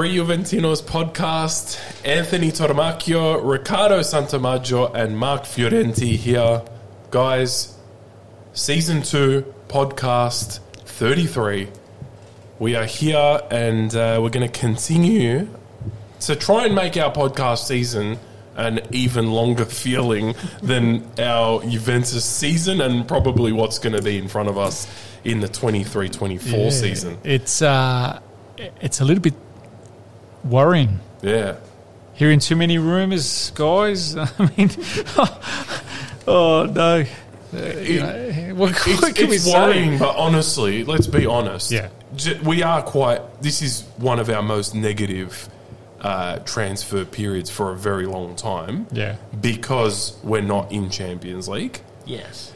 Three Juventinos podcast. Anthony Tormacchio, Ricardo Santamaggio, and Mark Fiorenti here. Guys, season two, podcast 33. We are here and uh, we're going to continue to try and make our podcast season an even longer feeling than our Juventus season and probably what's going to be in front of us in the 23 24 Yeah. season. It's uh, it's a little bit worrying. Yeah. Hearing too many rumours, guys. I mean, oh no. Uh, you know, what, It's, what can we it's say? worrying, but honestly, let's be honest. Yeah. We are quite. This is one of our most negative uh, transfer periods for a very long time. Yeah. Because we're not in Champions League. Yes.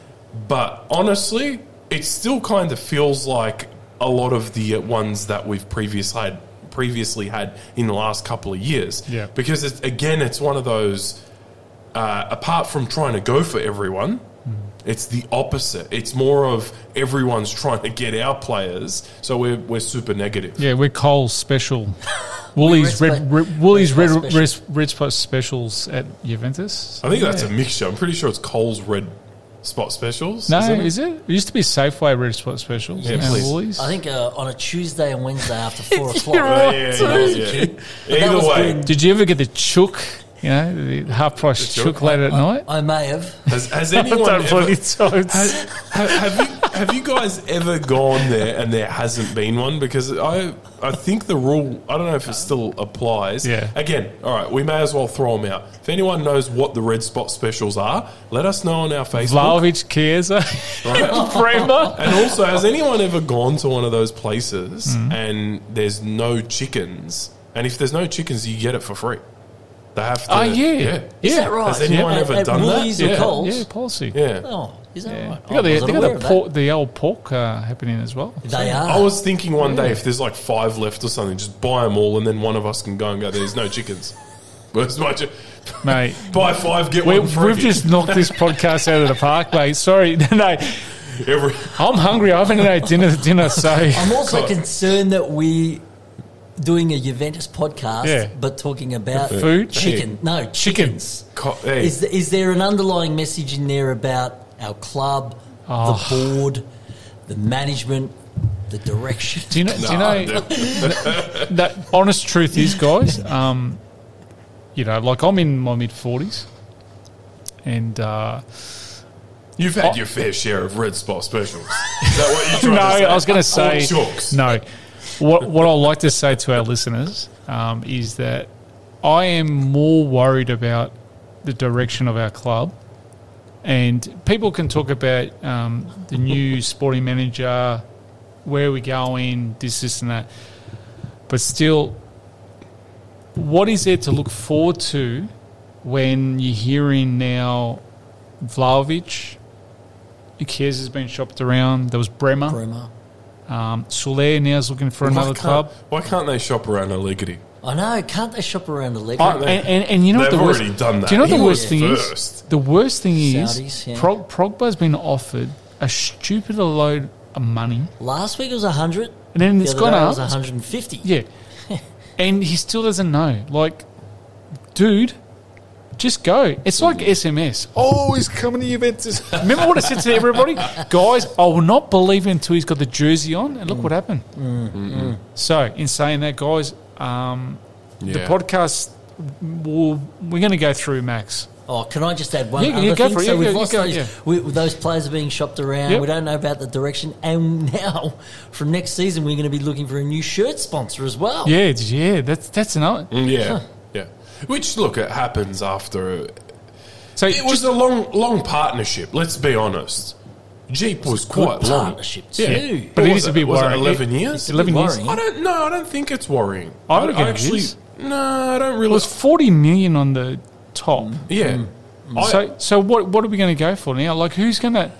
But honestly, it still kind of feels like a lot of the ones that we've previously had, previously had in the last couple of years. Yeah. Because it's, again, it's one of those. Uh, apart from trying to go for everyone, it's the opposite. It's more of everyone's trying to get our players, so we're we're super negative. Yeah, we're Coles special. Woolies Red red, Spot- red, Woolies Red red, Spot red, red, spot specials at Juventus. I think that's a mixture. I'm pretty sure it's Coles red spot specials. No, isn't it? is it? It used to be Safeway red spot specials Yeah, and please. Woolies. I think uh, on a Tuesday and Wednesday after four o'clock. You're Yeah, right. yeah, When I was a yeah. kid. But that Either way, when Did you ever get the chook? You know, the half price The chook? chook late at night. I may have. has, has anyone done ever, plenty times. Has, have, have you have you guys ever gone there and there hasn't been one? Because I I think the rule I don't know if it still applies. Yeah. Again, all right, we may as well throw them out. If anyone knows what the red spot specials are, let us know on our Facebook. Vlahovic, Chiesa, Bremer. And also, has anyone ever gone to one of those places Mm-hmm. and there's no chickens? And if there's no chickens, you get it for free. They have to. Oh, yeah. yeah. Is that right? Has anyone At- ever at done that? Woolies or Yeah. Coles? Yeah, policy. Yeah. Oh, is that Yeah. right? They got, the, they got the, of that. pork, the old pork uh, happening as well. They are. I was thinking one day if there's like five left or something, just buy them all, and then one of us can go and go. There's no chickens. Where's my chi- Mate, buy five get we, one free? we've just knocked this podcast out of the park, mate. Sorry. No, Every, I'm hungry. I haven't had dinner, dinner so I'm also God. concerned that we doing a Juventus podcast, Yeah. but talking about Food? chicken. No, chickens. co- hey, Is, is there an underlying message in there about our club, Oh. the board, the management, the direction? Do you know? do you know? dude. that honest truth is, guys, um, you know, like I'm in my mid forties, and uh, You've had Oh. your fair share of red spot specials. Is that what you're no, trying to say? I was going to say no. What what I like to say to our listeners um, is that I am more worried about the direction of our club, and people can talk about um, the new sporting manager, where we going, this, this, and that, but still, what is there to look forward to when you're hearing now Vlahovic, Ikez has been shopped around. There was Bremer. Bremer. Um, Soulé now's looking for Why another club. Why can't they shop around Allegri? I know. Can't they shop around the leg? I- and, and, and you know what They've the worst, done that. Do you know what the worst was thing first. is? The worst thing is Saudis, yeah. Prog, Pogba's been offered a stupid load of money, Last week it was 100. and then The it's other gone day it up. was 150. Yeah, and he still doesn't know. Like, dude, just go. It's like SMS. Oh, he's coming to Juventus. Remember what I said to everybody, guys? I will not believe it until he's got the jersey on. And look mm. what happened. Mm. So, in saying that, guys, um, the Yeah. podcast. Will, we're going to go through Max. Oh, can I just add one Yeah, other go thing? for it. So Yeah, we've yeah, lost those, yeah. we, those players are being shopped around. Yep. We don't know about the direction. And now, from next season, we're going to be looking for a new shirt sponsor as well. Yeah, yeah, that's that's another. Mm, Yeah, yeah. Which look, it happens after. So It was a long, long partnership. Let's be honest. Jeep was quite long. partnership Yeah. too. But What it was a bit was worrying. Eleven years. Eleven years. worrying. I don't know. I don't think it's worrying. I reckon it actually. is. No, I don't really. It was forty million on the top. yeah. I, So, so what what are we going to go for now? Like, who's going to?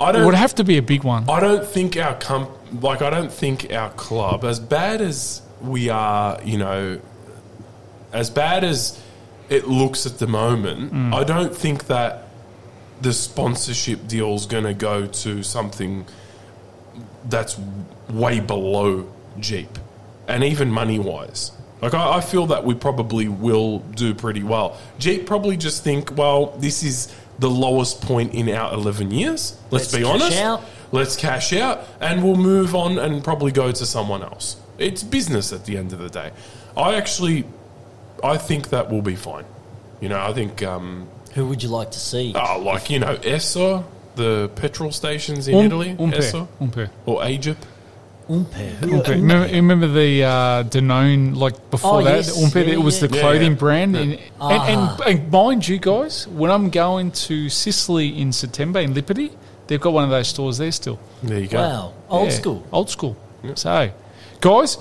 I It don't. would have to be a big one. I don't think our comp like I don't think our club as bad as we are, you know, as bad as it looks at the moment, Mm. I don't think that the sponsorship deal is going to go to something that's way below Jeep, and even money wise. Like I, I feel that we probably will do pretty well. Jeep probably just think, well, this is the lowest point in our eleven years. Let's, Let's be honest. out. Let's cash out, and we'll move on and probably go to someone else. It's business at the end of the day. I actually, I think that will be fine. You know, I think, um, Who would you like to see? oh, like you know, Esso, the petrol stations in Um, Italy, Umpe. Esso Umpe. or Egypt. Umpe. Who Umpe. Remember, remember the uh, Danone, like before Oh, that, yes. Umpe, Yeah, it was yeah. the Yeah, clothing yeah. brand. And, and, Ah. and, and mind you guys, when I'm going to Sicily in September in Lippi, they've got one of those stores there still. There you go. Wow. Old Yeah, school. Old school. So, guys,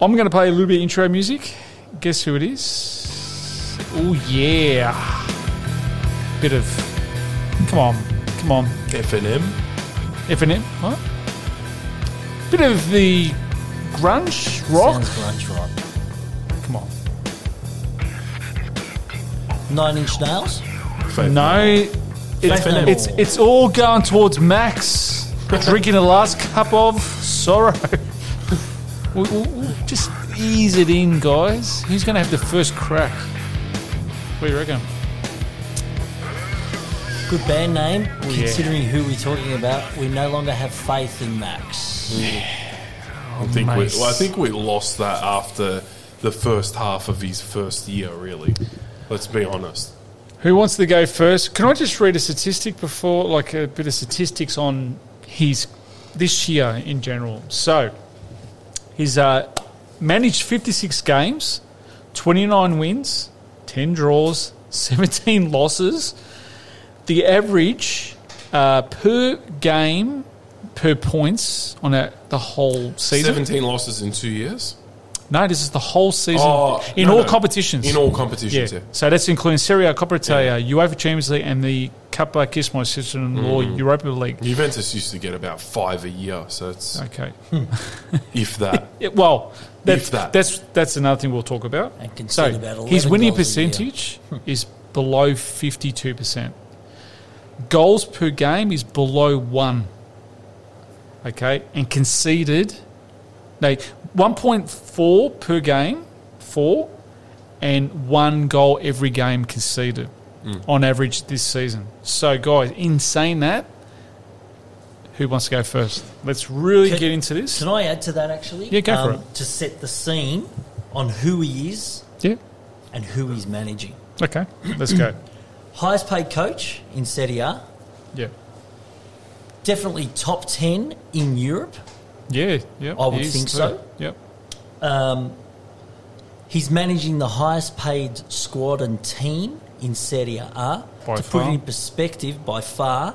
I'm going to play a little bit of intro music. Guess who it is? Oh, yeah. Bit of. Come on. Come on. F and M. F&M. What? Bit of the grunge rock. Sounds grunge rock. Come on. Nine Inch Nails. No, it's, F&M. it's it's all going towards Max drinking the last cup of sorrow. We'll- we'll- we'll just ease it in, guys. Who's going to have the first crack? What do you reckon? Good band name. yeah. Considering who we're talking about, we no longer have faith in Max. Yeah. I think we, well, I think we lost that after the first half of his first year. Really, let's be honest. Who wants to go first? Can I just read a statistic before, like a bit of statistics on his this year in general? So, he's uh, managed 56 games, 29 wins, 10 draws, 17 losses. The average uh, per game, per points on a, the whole season. Seventeen losses in two years No, this is the whole season Oh, in no, all no. competitions. in all competitions. Yeah. so that's including Serie A, Coppa Italia, UEFA Champions League, and the Coppa Kismo System or Mm. Europa League. Juventus used to get about five a year, so it's Okay. if that. Yeah, well, that's, If that. that's that's another thing we'll talk about. And So concede about his 11 winning goals a year. percentage is below fifty-two percent. Goals per game is below one. Okay, and conceded, no, one point four per game, four, and one goal every game conceded on average this season. So, guys, in saying that, who wants to go first? Let's really Can- get into this. Can I add to that actually? Um, Yeah, go for it. To set the scene on who he is Yeah. and who he's managing. Okay, let's go. Highest paid coach in Serie A. Yeah. Definitely top 10 in Europe. Yeah, yeah. I would think so. Yep. Um, he's managing the highest paid squad and team in Serie A. By to far. put it in perspective, by far,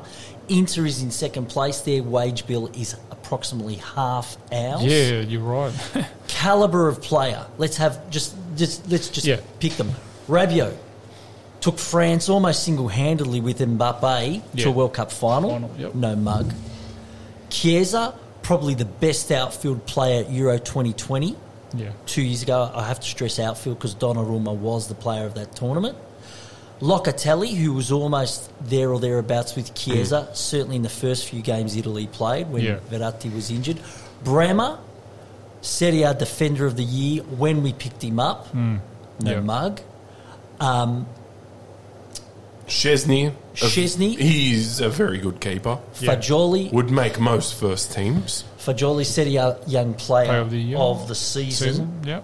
Inter is in second place. Their wage bill is approximately half ours. Yeah, you're right. Caliber of player. Let's have just just let's just Yeah. pick them. Rabiot took France almost single handedly with Mbappe Yeah. to a World Cup final. Final, yep. No mug. Chiesa, probably the best outfield player at Euro 2020 yeah. two years ago. I have to stress outfield because Donnarumma was the player of that tournament. Locatelli, who was almost there or thereabouts with Chiesa, certainly in the first few games Italy played when Yeah. Verratti was injured. Bremer, Serie A Defender of the Year when we picked him up. No Yeah. mug. Um, Szczesny. a- Szczesny. He's a very good keeper. Yeah. Fagioli, Would make most first teams. Fagioli Serie A Young Player, Player of the year. of the season. Season. Yep.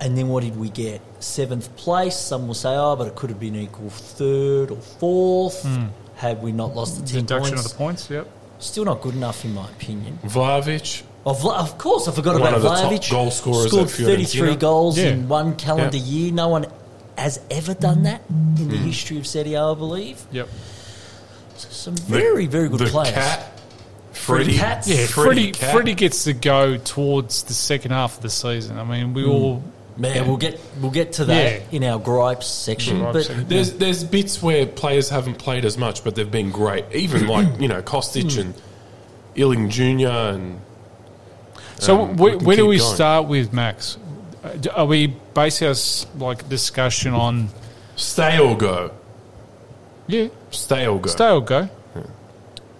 And then what did we get? Seventh place. Some will say, oh, but it could have been equal third or fourth hmm. had we not lost the 10 Deduction points. of the points. Yep. Still not good enough, in my opinion. Vlahovic. Of, Vla- of course, I forgot One about of the top goal scorers Scored at 33 goals Yeah. in one calendar Yeah. year. No one has ever done that in the Hmm. history of Serie A, I believe. Yep. Some very, very good the players. Cat. Freddie Freddie. Cats. Yeah, Freddie Freddie, Cat. Freddie gets to go towards the second half of the season. I mean, we all. Man, we'll get we'll get to that Yeah. in our gripes section. Gripes but section. There's there's bits where players haven't played as much, but they've been great. Even like you know Kostic Hmm. and Iling Jr. and So Um, where, we where do we going. start with Max? Uh, Are we basing our like discussion on stay or go. yeah, Stay or go. stay or go?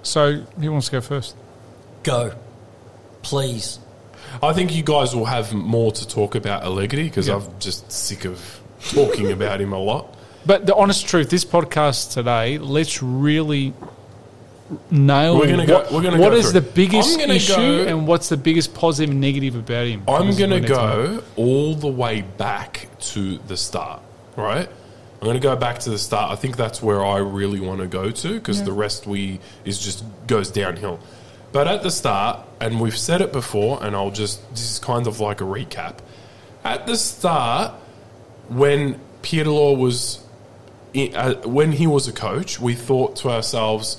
So who wants to go first? go, please. I think you guys will have more to talk about Allegri because Yeah. I'm just sick of talking about him a lot. But the honest truth, this podcast today, let's really nail We're gonna go- what, we're gonna what go is through. the biggest issue go- and what's the biggest positive and negative about him. I'm This going to what we need know. go all the way back to the start, right? I'm going to go back to the start. I think that's where I really want to go to because the rest we is just goes downhill. But at the start, and we've said it before, and I'll just this is kind of like a recap. At the start, when Pirlo was i- uh, when he was a coach, we thought to ourselves,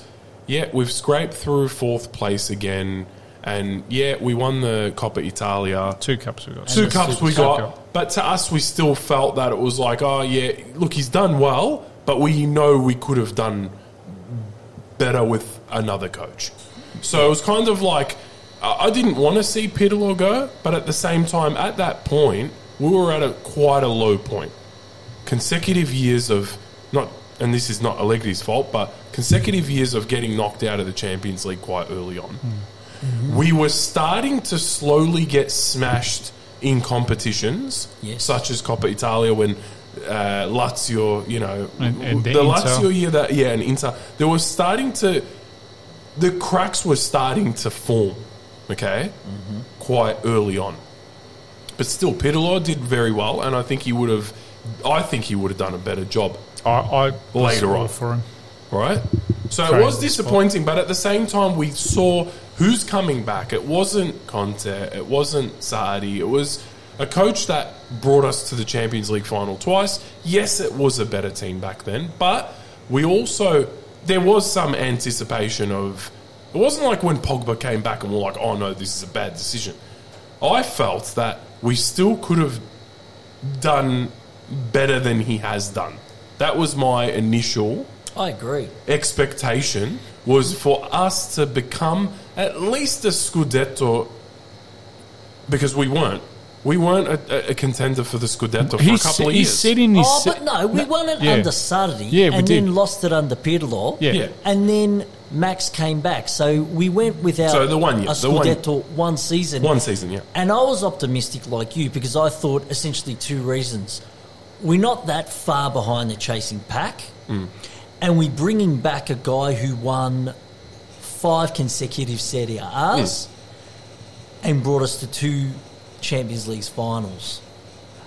yeah, we've scraped through fourth place again, and yeah, we won the Coppa Italia. Two cups we got. Two the cups Super we Cup. got, but to us, we still felt that it was like, oh yeah, look, he's done well, but we know we could have done better with another coach. So it was kind of like I I didn't want to see Pirlo go, but at the same time, at that point, we were at a quite a low point. Consecutive years of not, and this is not Allegri's fault, but consecutive years of getting knocked out of the Champions League quite early on. Mm. Mm-hmm. We were starting to slowly get smashed in competitions, Yes. such as Coppa Italia when uh, Lazio, you know, And- and the the Lazio year that yeah, and Inter, they were starting to, the cracks were starting to form, okay, mm-hmm. quite early on. But still, Pirlo did very well, and I think he would have, I think he would have done a better job I, I Later on. for him. right? So it was disappointing, but at the same time, we saw who's coming back. It wasn't Conte, it wasn't Sarri, it was a coach that brought us to the Champions League final twice. Yes, it was a better team back then, but we also there was some anticipation of. It wasn't like when Pogba came back and we're like, "Oh no, this is a bad decision." I felt that we still could have done better than he has done. That was my initial I agree. expectation was for us to become at least a Scudetto because we weren't. We weren't a, a contender for the Scudetto for He, a s- couple of he years. said in his. Oh, but no, we won it yeah. under Sarri Yeah, we and did. then lost it under Pirlo. Yeah. Yeah. And then Max came back. So we went without So the one year, a the one- Scudetto one, season. One season, yeah. And I was optimistic like you because I thought essentially two reasons. We're not that far behind the chasing pack, Mm. and we're bringing back a guy who won five consecutive Serie A's Mm. and brought us to two Champions League finals.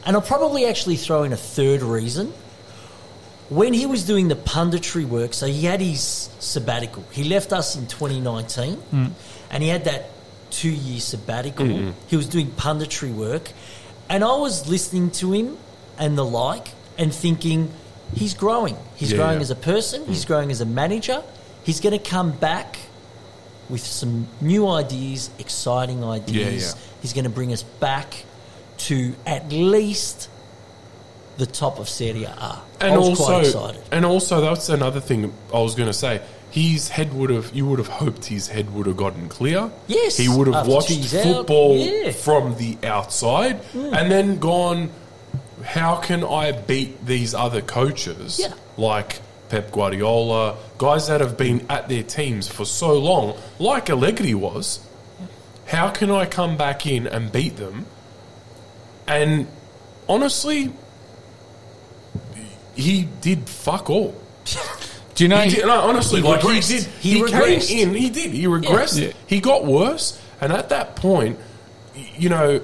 And I'll probably actually throw in a third reason. When he was doing the punditry work, so he had his sabbatical. He left us in 2019, and he had that two year sabbatical. He was doing punditry work, and I was listening to him and the like, and thinking, he's growing. He's Yeah, growing yeah. as a person, he's growing as a manager. He's going to come back with some new ideas, exciting ideas. yeah. He's going to bring us back to at least the top of Serie A. And also, quite excited. and also that's another thing I was going to say. His head would have, you would have hoped his head would have gotten clear. Yes, He would have watched out, football yeah. Hmm. from the outside and then gone, how can I beat these other coaches? Yeah. Like Pep Guardiola, guys that have been at their teams for so long, like Allegri was. How can I come back in and beat them? And honestly, he did fuck all. Do you know? He did, no, honestly, He like regressed. he did. He He, regressed. came in. He did. He regressed. Yeah. He got worse, and at that point, you know,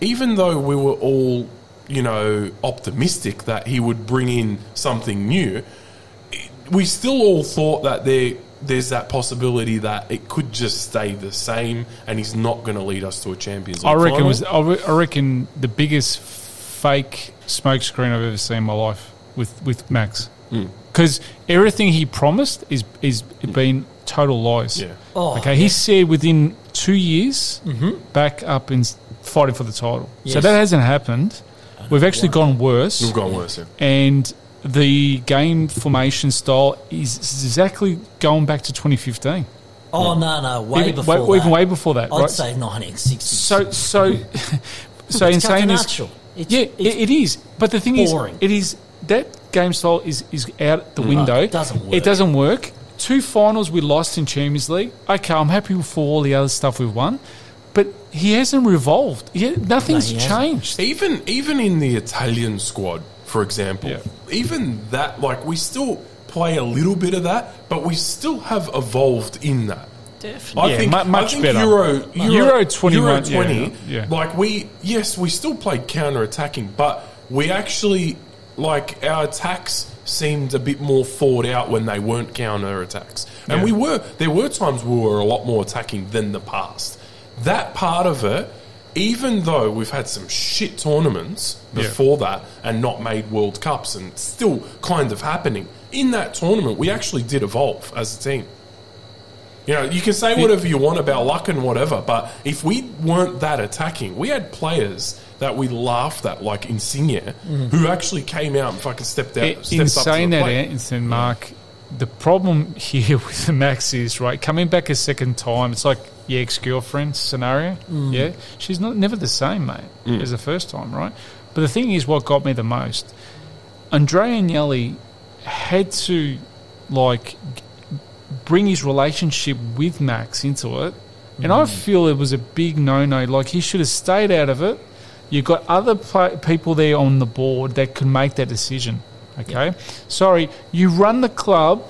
even though we were all, you know, optimistic that he would bring in something new, we still all thought that there. There's that possibility that it could just stay the same, and he's not going to lead us to a Champions League. I reckon it final. was. I reckon the biggest fake smokescreen I've ever seen in my life with with Max, Hmm. because everything he promised is is been total lies. Yeah. Oh, okay, he said within two years back up in fighting for the title. So that hasn't happened. We've actually gone worse, We've gone worse. Yeah. and the game formation style is exactly going back to 2015. Oh, no, no, way even, before way, that. even way before that. I'd right? say 1960s. So, so, so in It's saying this, It's, yeah, it's, it, it is. But the thing boring. is, it is that game style is is out the mm. window. it doesn't work. It doesn't work. Two finals we lost in Champions League. Okay, I'm happy for all the other stuff we've won, but he hasn't revolved. He, nothing's No, he hasn't. changed. Even even in the Italian squad, for example, Yeah. even that like we still play a little bit of that, but we still have evolved in that. Definitely. I Yeah, think, mu- much I think better. Euro, Euro, Euro 21, Euro yeah, 20, yeah. like we, yes, we still played counter attacking, but we actually, like, our attacks seemed a bit more thought out when they weren't counter attacks. And Yeah. we were, there were times we were a lot more attacking than the past. That part of it, even though we've had some shit tournaments Yeah. before that and not made World Cups and still kind of happening, in that tournament, we actually did evolve as a team. You know, you can say whatever you want about luck and whatever, but if we weren't that attacking, we had players that we laughed at, like Insigne, mm. who actually came out and fucking stepped out. In stepped up to saying the that. Anthony Mark, the problem here with the Max is right coming back a second time. It's like your ex girlfriend scenario. Mm. Yeah, she's not never the same, mate, mm. as the first time, right? But the thing is, what got me the most, Andrea Agnelli had to like bring his relationship with Max into it, and I mm. feel it was a big no-no. Like he should have stayed out of it. You've got other pla people there on the board that could make that decision. Okay, sorry, you run the club.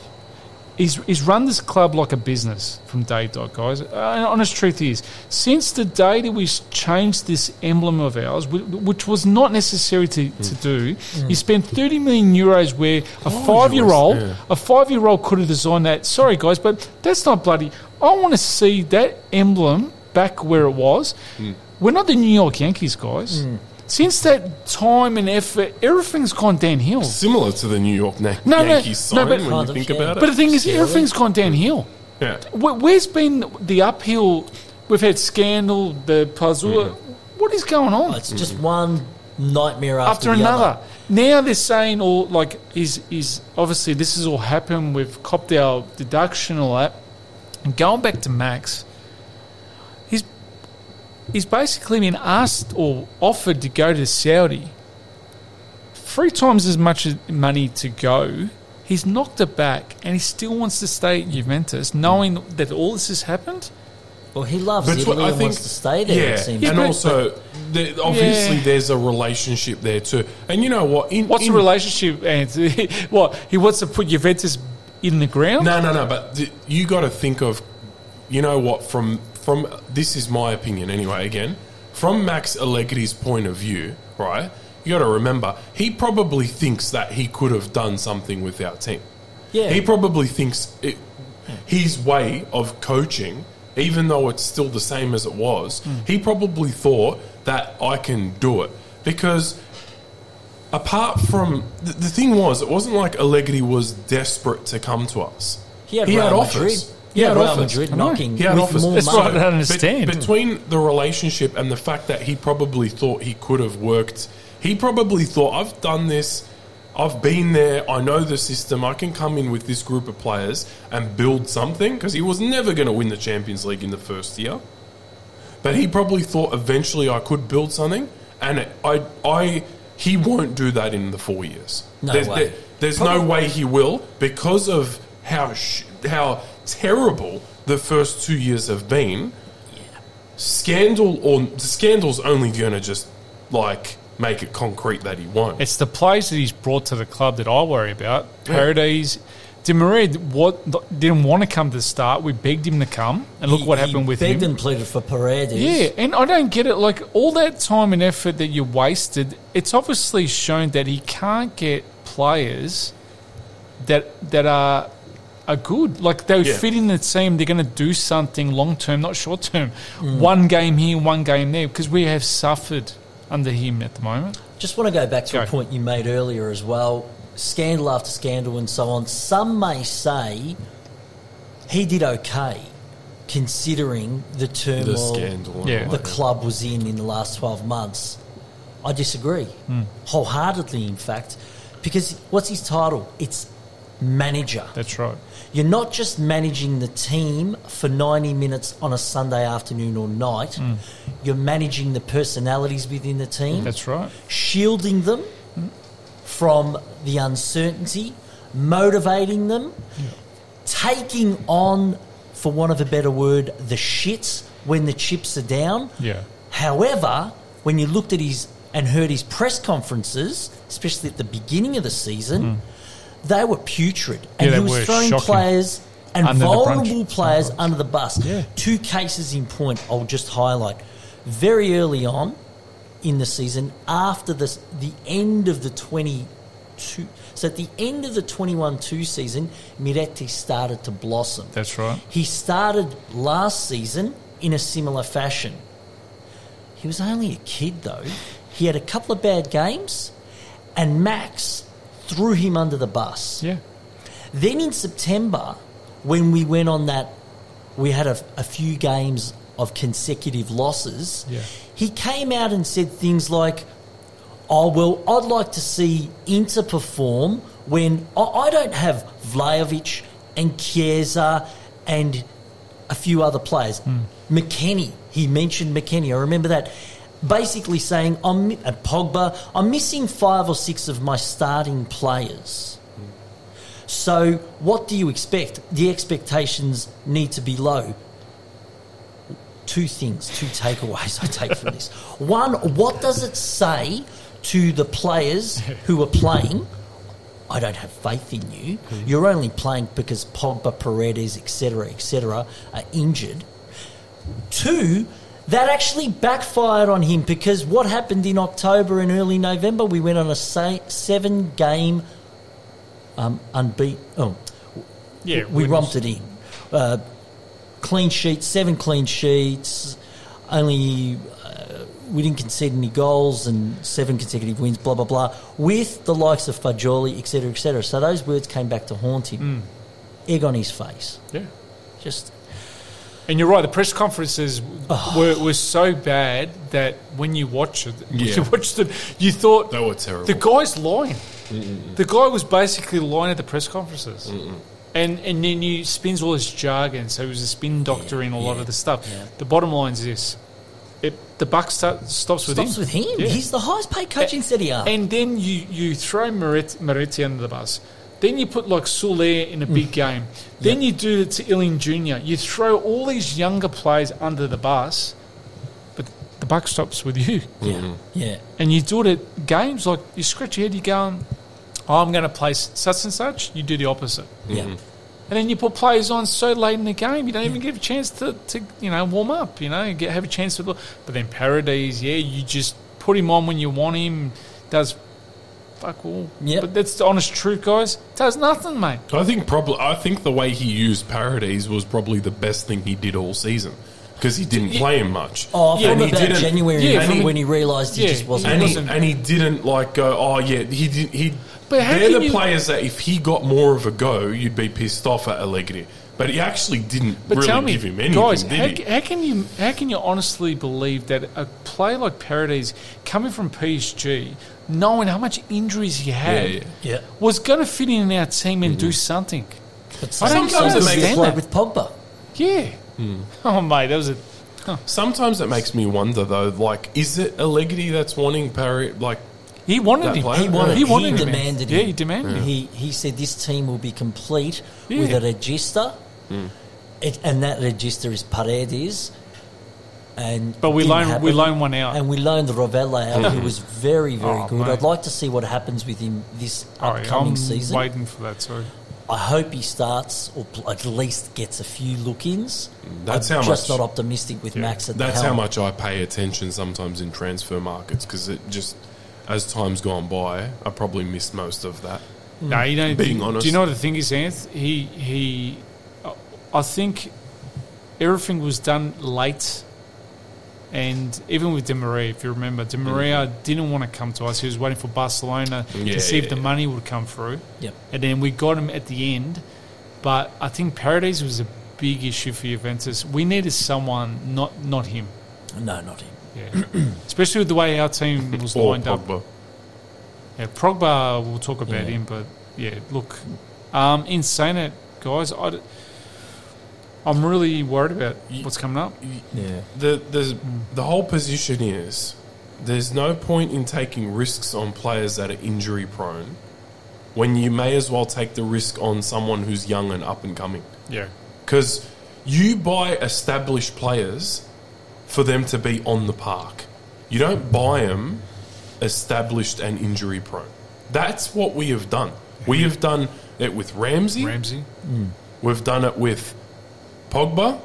Is, he's run this club like a business from day dot, guys. Uh, honest truth is, since the day that we changed this emblem of ours, which was not necessary to, mm. to do, mm. you spent 30 million euros where a oh, five year old yeah. a five year old could have designed that. Sorry, guys, but that's not bloody. I want to see that emblem back where it was. Mm. We're not the New York Yankees, guys. Since that time and effort, everything's gone downhill. Similar to the New York Na- No, no, Yankees no, sign but- when you think yeah. about it. But the thing is, Scary. everything's gone downhill. yeah. Where, where's been the uphill? We've had scandal, the puzzle. Mm-hmm. What is going on? It's just one nightmare after, after the another. other. Now they're saying, all like, is is obviously this has all happened We've copped our deduction, all that. And going back to Max, he's he's basically been asked or offered to go to Saudi. Three times as much money to go. He's knocked it back, and he still wants to stay at Juventus, knowing that all this has happened. Well, he loves But Italy I and think wants to stay there. Yeah, it seems. Yeah, and but- also there, obviously Yeah. there's a relationship there too. And you know what? In, What's in, the relationship, Anthony? what he wants to put Juventus in the ground? No, no, no. But th- you got to think of, you know what? From from this is my opinion anyway. Again, from Max Allegri's point of view, right? You got to remember he probably thinks that he could have done something with our team. Yeah. He probably thinks it, his way of coaching, even though it's still the same as it was, hmm. he probably thought that I can do it because apart from the, the thing was, it wasn't like Allegri was desperate to come to us. He had offers. Madrid. He had Real offers. Madrid I know. knocking He had with offers. more That's money. what I don't Be- understand. between the relationship and the fact that he probably thought he could have worked, he probably thought, I've done this, I've been there, I know the system, I can come in with this group of players and build something, because he was never going to win the Champions League in the first year. But he probably thought eventually I could build something, and it, I, I, he won't do that in the four years. No there's, way. there- there's no way he will because of how sh- how terrible the first two years have been. Scandal or scandal's only going to just like make it concrete that he won't. It's the players that he's brought to the club that I worry about. Paredes, Di Maria what, didn't want to come to the start. We begged him to come, and look He- what he happened with begged him. and pleaded for Paredes. Yeah, and I don't get it. Like all that time and effort that you wasted, it's obviously shown that he can't get players that that are are good. Like they Yeah. fit in the team. They're going to do something long term, not short term. One game here, one game there, because we have suffered under him at the moment. Just want to go back to Go. a point you made earlier as well. Scandal after scandal and so on. Some may say he did okay, considering the turmoil the scandal. Yeah. the club was in in the last 12 months. I disagree. Hmm. Wholeheartedly, in fact. Because what's his title? It's manager. That's right. You're not just managing the team for 90 minutes on a Sunday afternoon or night. Mm. You're managing the personalities within the team, That's right. shielding them from the uncertainty, motivating them, taking on, for want of a better word, the shits when the chips are down. Yeah. However, when you looked at his and heard his press conferences, especially at the beginning of the season, mm. They were putrid. And. Yeah, he was throwing shocking. players and Under vulnerable players under the bus. Yeah. Two cases in point I'll just highlight. Very early on in the season, after the, the end of the 22... So at the end of the 21-2 season, Miretti started to blossom. That's right. He started last season in a similar fashion. He was only a kid, though. He had a couple of bad games, and Max threw him under the bus. Yeah. Then in September, when we went on that, we had a, a few games of consecutive losses. Yeah. He came out and said things like, "Oh well, I'd like to see Inter perform when I, I don't have Vlahovic and Chiesa and a few other players. Hmm. McKennie, he mentioned McKennie. I remember that." Basically saying, I'm at uh, Pogba, I'm missing five or six of my starting players. So, what do you expect? The expectations need to be low. Two things, two takeaways I take from this. One, what does it say to the players who are playing? I don't have faith in you. Hmm. You're only playing because Pogba, Paredes, etc., etc., are injured. Two, that actually backfired on him because what happened in October and early November, we went on a seven game um, unbeat. Oh, Yeah. we romped it in. Uh, clean sheets, seven clean sheets. Only uh, we didn't concede any goals and seven consecutive wins. Blah blah blah. With the likes of Fagioli, etc., etc. So those words came back to haunt him. Egg on his face. Yeah. Just And you're right. The press conferences were, were so bad that when you watch it, Yeah. you watched it, you thought They were terrible. the guy's lying. The guy was basically lying at the press conferences. And and then he spins all this jargon. So he was a spin doctor in a lot yeah, of the stuff. yeah. The bottom line is this: it, the buck start, stops with stops him. with him. Yeah. He's the highest paid coach in Serie A. And then you, you throw Miretti, Miretti under the bus. Then you put like Soulé in a Mm. big game. Then you do it to Iling Jr. You throw all these younger players under the bus, but the buck stops with you. yeah, yeah. And you do it at games like you scratch your head, you go, oh, I'm going to play such and such. You do the opposite. Yeah. And then you put players on so late in the game, you don't even give a chance to, to you know, warm up, you know, get, have a chance to look. But then Paredes, yeah, you just put him on when you want him, does fuck all. Yep. But that's the honest truth, guys. Does nothing, mate. I think probably. I think the way he used Paredes was probably the best thing he did all season because he didn't play him much. Oh, Yeah, and he about didn't- January yeah, when, from- when he realised he yeah, just wasn't. and he wasn't- and he didn't like go. Oh yeah, he did. He. But how they're the you- players that if he got more of a go, you'd be pissed off at Allegri. But he actually didn't But really tell me, give him anything, guys, did how, he? how can you how can you honestly believe that a player like Paredes coming from PSG, knowing how much injuries he had, Yeah, yeah. yeah. was going to fit in our team and do something? But I don't sometimes it makes understand play that. with Pogba. Yeah. Hmm. Oh mate, that was a Sometimes it makes me wonder though. Like, is it Allegri that's wanting Parry? Like, he wanted That him. player? He wanted. He He, him. demanded. Yeah, him. he demanded him. He he said this team will be complete Yeah. with a regista, Hmm. it, and that regista is Paredes. And But we didn't loaned- happen. we loaned one out. and we loaned the Rovella out, who mm. was very very Oh, good. mate. I'd like to see what happens with him this Oh, upcoming I'm season. waiting for that. Sorry. I hope he starts or pl- at least gets a few look-ins. That's I'm how just much- not optimistic with Yeah. Max at the that's the how much I pay attention sometimes in transfer markets because it just, as time's gone by, I probably missed most of that. No, you don't. Being do, honest. Do you know what the thing is, Anth? He he. I think everything was done late, and even with Di Maria, if you remember, Di Maria didn't want to come to us. He was waiting for Barcelona Yeah, to see if the money would come through, Yep. and then we got him at the end. But I think Paredes was a big issue for Juventus. We needed someone, not not him. No, not him. Yeah. Especially with the way our team was lined up. Pogba. Yeah, Pogba, we'll talk about Yeah. him, but yeah, look, um, in saying it, guys, I, am really worried about what's coming up. Yeah. The the the whole position is there's no point in taking risks on players that are injury prone when you may as well take the risk on someone who's young and up and coming. Yeah, Because you buy established players for them to be on the park. You don't buy them established and injury prone. That's what we have done. We have done it with Ramsey. Ramsey. Mm. We've done it with Pogba.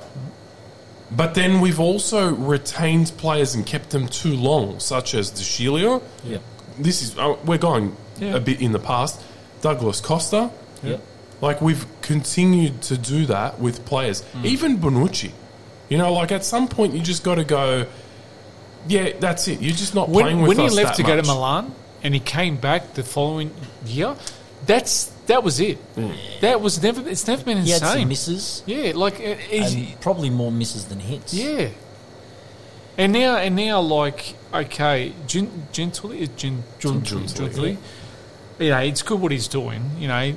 But then we've also retained players and kept them too long, such as De Sciglio. Yep. This is uh, we're going Yeah. a bit in the past. Douglas Costa. Yep. Like we've continued to do that with players, Mm. even Bonucci. You know, like at some point you just got to go. Yeah, that's it. You're just not playing When, with when he left to go to. Milan and he came back the following year, that's that was it. That was never. It's never been insane. He had some insane. misses, Yeah, like it- it's- and probably more misses than hits. yeah. And now, and now, like okay, Gin, Gently, uh, Gin, Gin, Gently. Gently, you know, it's good what he's doing. You know,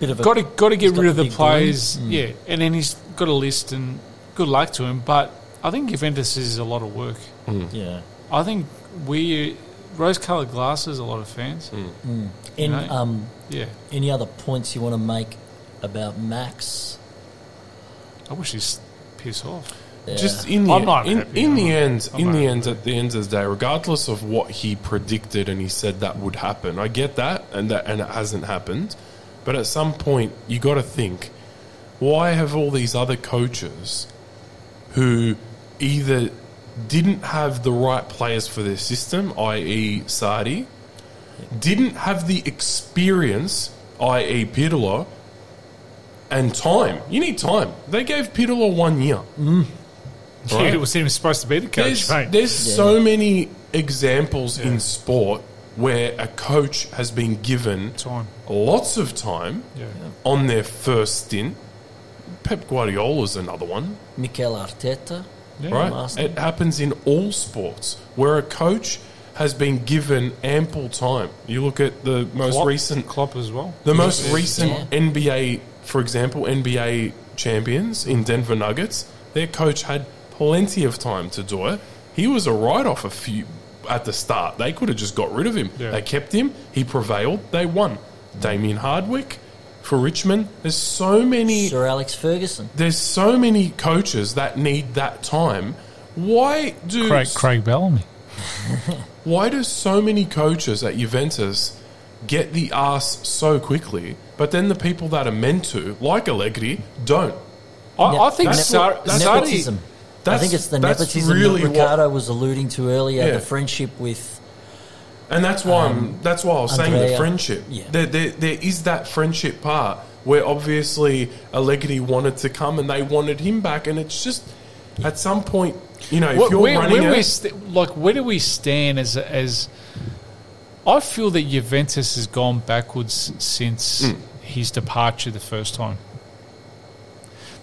Bit of a got to got to get rid of the big balloon. players. Mm. Yeah, and then he's got a list, and good luck to him. But I think Juventus is a lot of work. Mm. Mm. Yeah. I think we rose-colored glasses. A lot of fans. Any, know? um, Yeah, any other points you want to make about Max? I wish he's piss off. Yeah. Just in the I'm not in, happy, in I'm the not- end, I'm in not the happy end, at the end of the day, regardless of what he predicted and he said that would happen, I get that, and that and it hasn't happened. But at some point, you got to think, why have all these other coaches who either didn't have the right players for their system, i.e., Sarri, didn't have the experience, i.e., Pirlo, and time. You need time. They gave Pirlo one year. Mm. Yeah, Right. it was him supposed to be the coach, There's, mate. there's so many examples in sport where a coach has been given Time. lots of time Yeah. on their first stint. Pep Guardiola is another one, Mikel Arteta. Yeah. right? It happens in all sports where a coach has been given ample time. You look at the most Klopp, recent Klopp as well. the most Yes. recent Yeah. NBA, for example, NBA champions in Denver Nuggets, their coach had plenty of time to do it. He was a write off a few at the start. They could have just got rid of him. Yeah. They kept him. He prevailed. They won. Damien Hardwick for Richmond. There's so many. Sir Alex Ferguson. There's so many coaches that need that time. Why do Craig, Craig Bellamy. why do so many coaches at Juventus get the ass so quickly, but then the people that are meant to, like Allegri, don't? I, Ne- I think That's Sar- what- that's nepotism. I think it's the that's nepotism really that what- Ricardo was alluding to earlier. Yeah. The friendship with And that's why I'm. Um, that's why I was saying the friendship. Yeah. There, there, there is that friendship part where obviously Allegri wanted to come and they wanted him back, and it's just at some point, you know, if Where, you're where, running where it, we st- like where do we stand as as? I feel that Juventus has gone backwards since Hmm. his departure the first time.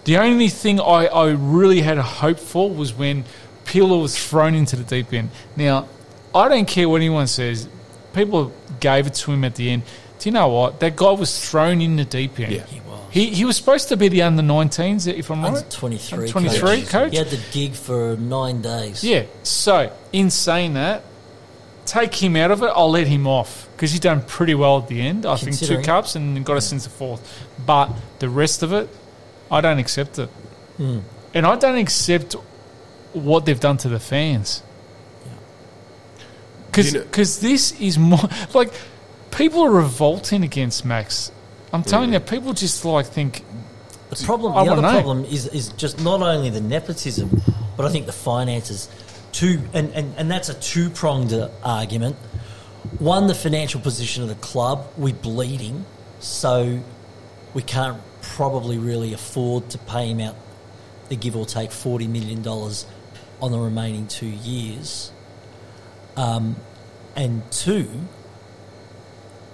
The only thing I, I really had a hope for was when Pirlo was thrown into the deep end. Now, I don't care what anyone says. People gave it to him at the end. Do you know what? That guy was thrown in the deep end. Yeah. he was He, he was supposed to be the under 19s, if I'm under right. twenty three. Under 23 coach? He had the gig for nine days. Yeah. So, in saying that, take him out of it. I'll let him off because he's done pretty well at the end. I think two cups and got us into fourth. But the rest of it, I don't accept it. Hmm. And I don't accept what they've done to the fans. Because You know- this is more like people are revolting against Max. I'm telling you, people just like think The problem, I the other wanna know. problem is is just not only the nepotism, but I think the finances. Two, and, and, and that's a two pronged argument. One, the financial position of the club. We're bleeding, so we can't probably really afford to pay him out the give or take forty million dollars on the remaining two years. Um, and two,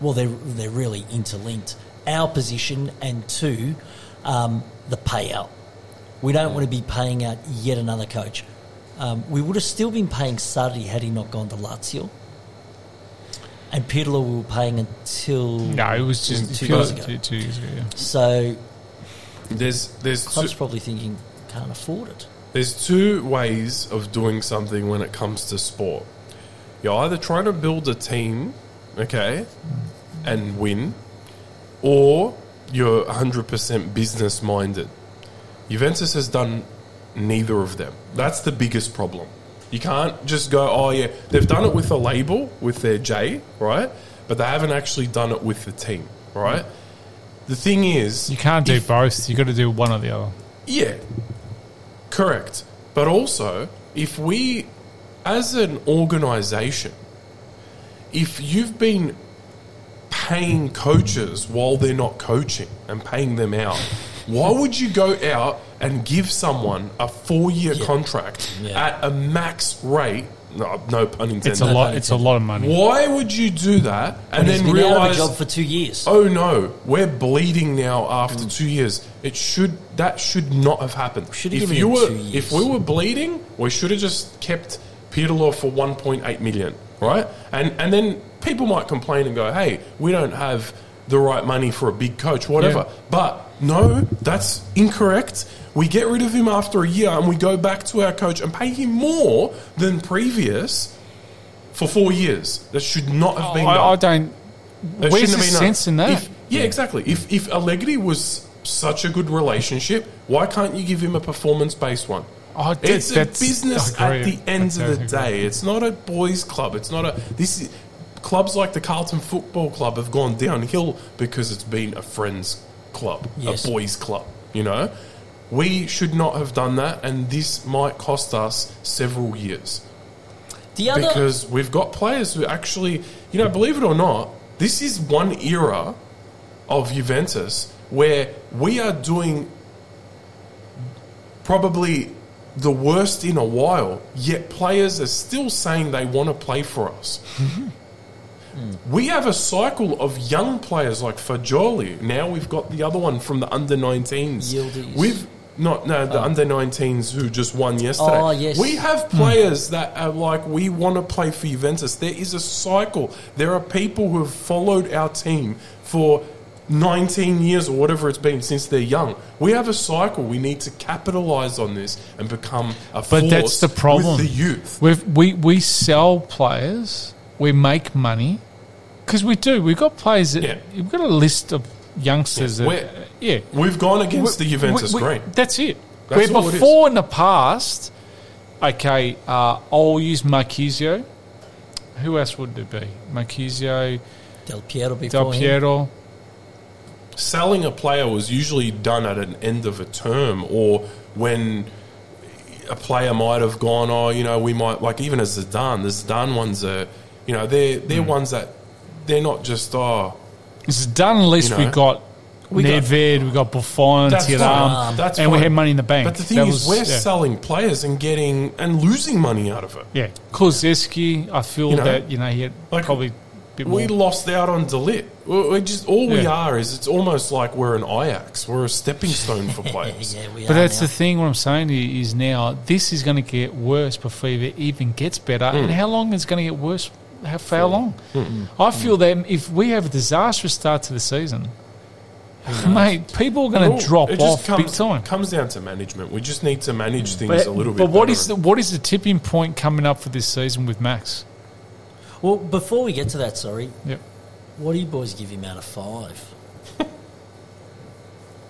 well, they're they're really interlinked. Our position and two, um, the payout. We don't want to be paying out yet another coach. Um, we would have still been paying Sarri had he not gone to Lazio. And Pirlo we were paying until no, it was just two pure- years ago. two, two years ago. Yeah. So there's there's club's two, probably thinking can't afford it. there's two ways of doing something when it comes to sport. You're either trying to build a team, okay, and win, or you're 100% business minded. Juventus has done neither of them. That's the biggest problem. You can't just go, oh yeah, they've done it with a label with their J, right? But they haven't actually done it with the team, right? The thing is, You can't do if- both. You've got to do one or the other. yeah, correct. But also, if we, as an organization, if you've been paying coaches while they're not coaching and paying them out, why would you go out and give someone a four year contract Yeah. at a max rate? No, no pun intended. It's a lot. It's a lot of money. Why would you do that and And he's then been out of a realize job for two years. oh no, we're bleeding now after Mm. two years. It should that should not have happened. Should have if given you him were two years. if we were bleeding, we should have just kept Pirlo for one point eight million, right? And and then people might complain and go, hey, we don't have the right money for a big coach, whatever. Yeah. But no, that's incorrect. We get rid of him after a year and we go back to our coach and pay him more than previous for four years. That should not have been done. I, I don't. It Where's the sense in that? If, yeah, exactly. If if Allegri was such a good relationship, why can't you give him a performance based one? Oh, that- it's a business at the end I of the day. It's not a boys' club. It's not a this. Is, clubs like the Carlton Football Club have gone downhill because it's been a friends club, Yes. a boys' club. You know, we should not have done that, and this might cost us several years The other, because we've got players who actually, you know, believe it or not, this is one era of Juventus where we are doing probably the worst in a while, yet players are still saying they want to play for us. We have a cycle of young players like Fagioli. Now we've got the other one from the under 19s. We've not no the oh. under 19s who just won yesterday. Oh, yes. We have hmm. players that are like we want to play for Juventus. There is a cycle. There are people who have followed our team for 19 years or whatever it's been since they're young. We have a cycle. We need to capitalize on this and become a But force that's the problem. with the youth. We've, we we sell players. We make money because we do. We've got players that Yeah. we've got a list of youngsters. Yeah, that, we're- yeah, We've gone against the Juventus we- green. That's it. That's Where all it is. before in the past, okay, uh, I'll use Marchisio. Who else would it be? Marchisio, Del Piero before Del him. Piero. selling a player was usually done at an end of a term or when a player might have gone, oh, you know, we might like even as Zidane, the Zidane ones are, you know, they're they're Hmm. ones that they're not just oh It's done. At least You we got we got- Nedved, we got Buffon, That's Thuram, fine. And we had money in the bank. But the thing That is, was- we're yeah. selling players and getting and losing money out of it. Yeah, Kuzeski, I feel You know, that you know he had like, probably a bit more. We lost out on De Ligt. We're we're just all we Yeah. are is it's almost like we're an Ajax. We're a stepping stone for players. yeah, we but are that's now. the thing. What I'm saying to you is now this is going to get worse before it even gets better. And mm. how long is it going to get worse? How, for how long? I feel that if we have a disastrous start to the season, mate, people are going Well, to drop it just off comes, big time. Comes down to management. We just need to manage mm. things But, a little bit. but what better. is the, what is the tipping point coming up for this season with Max? Well, before we get to that, sorry, Yep. what do you boys give him out of five?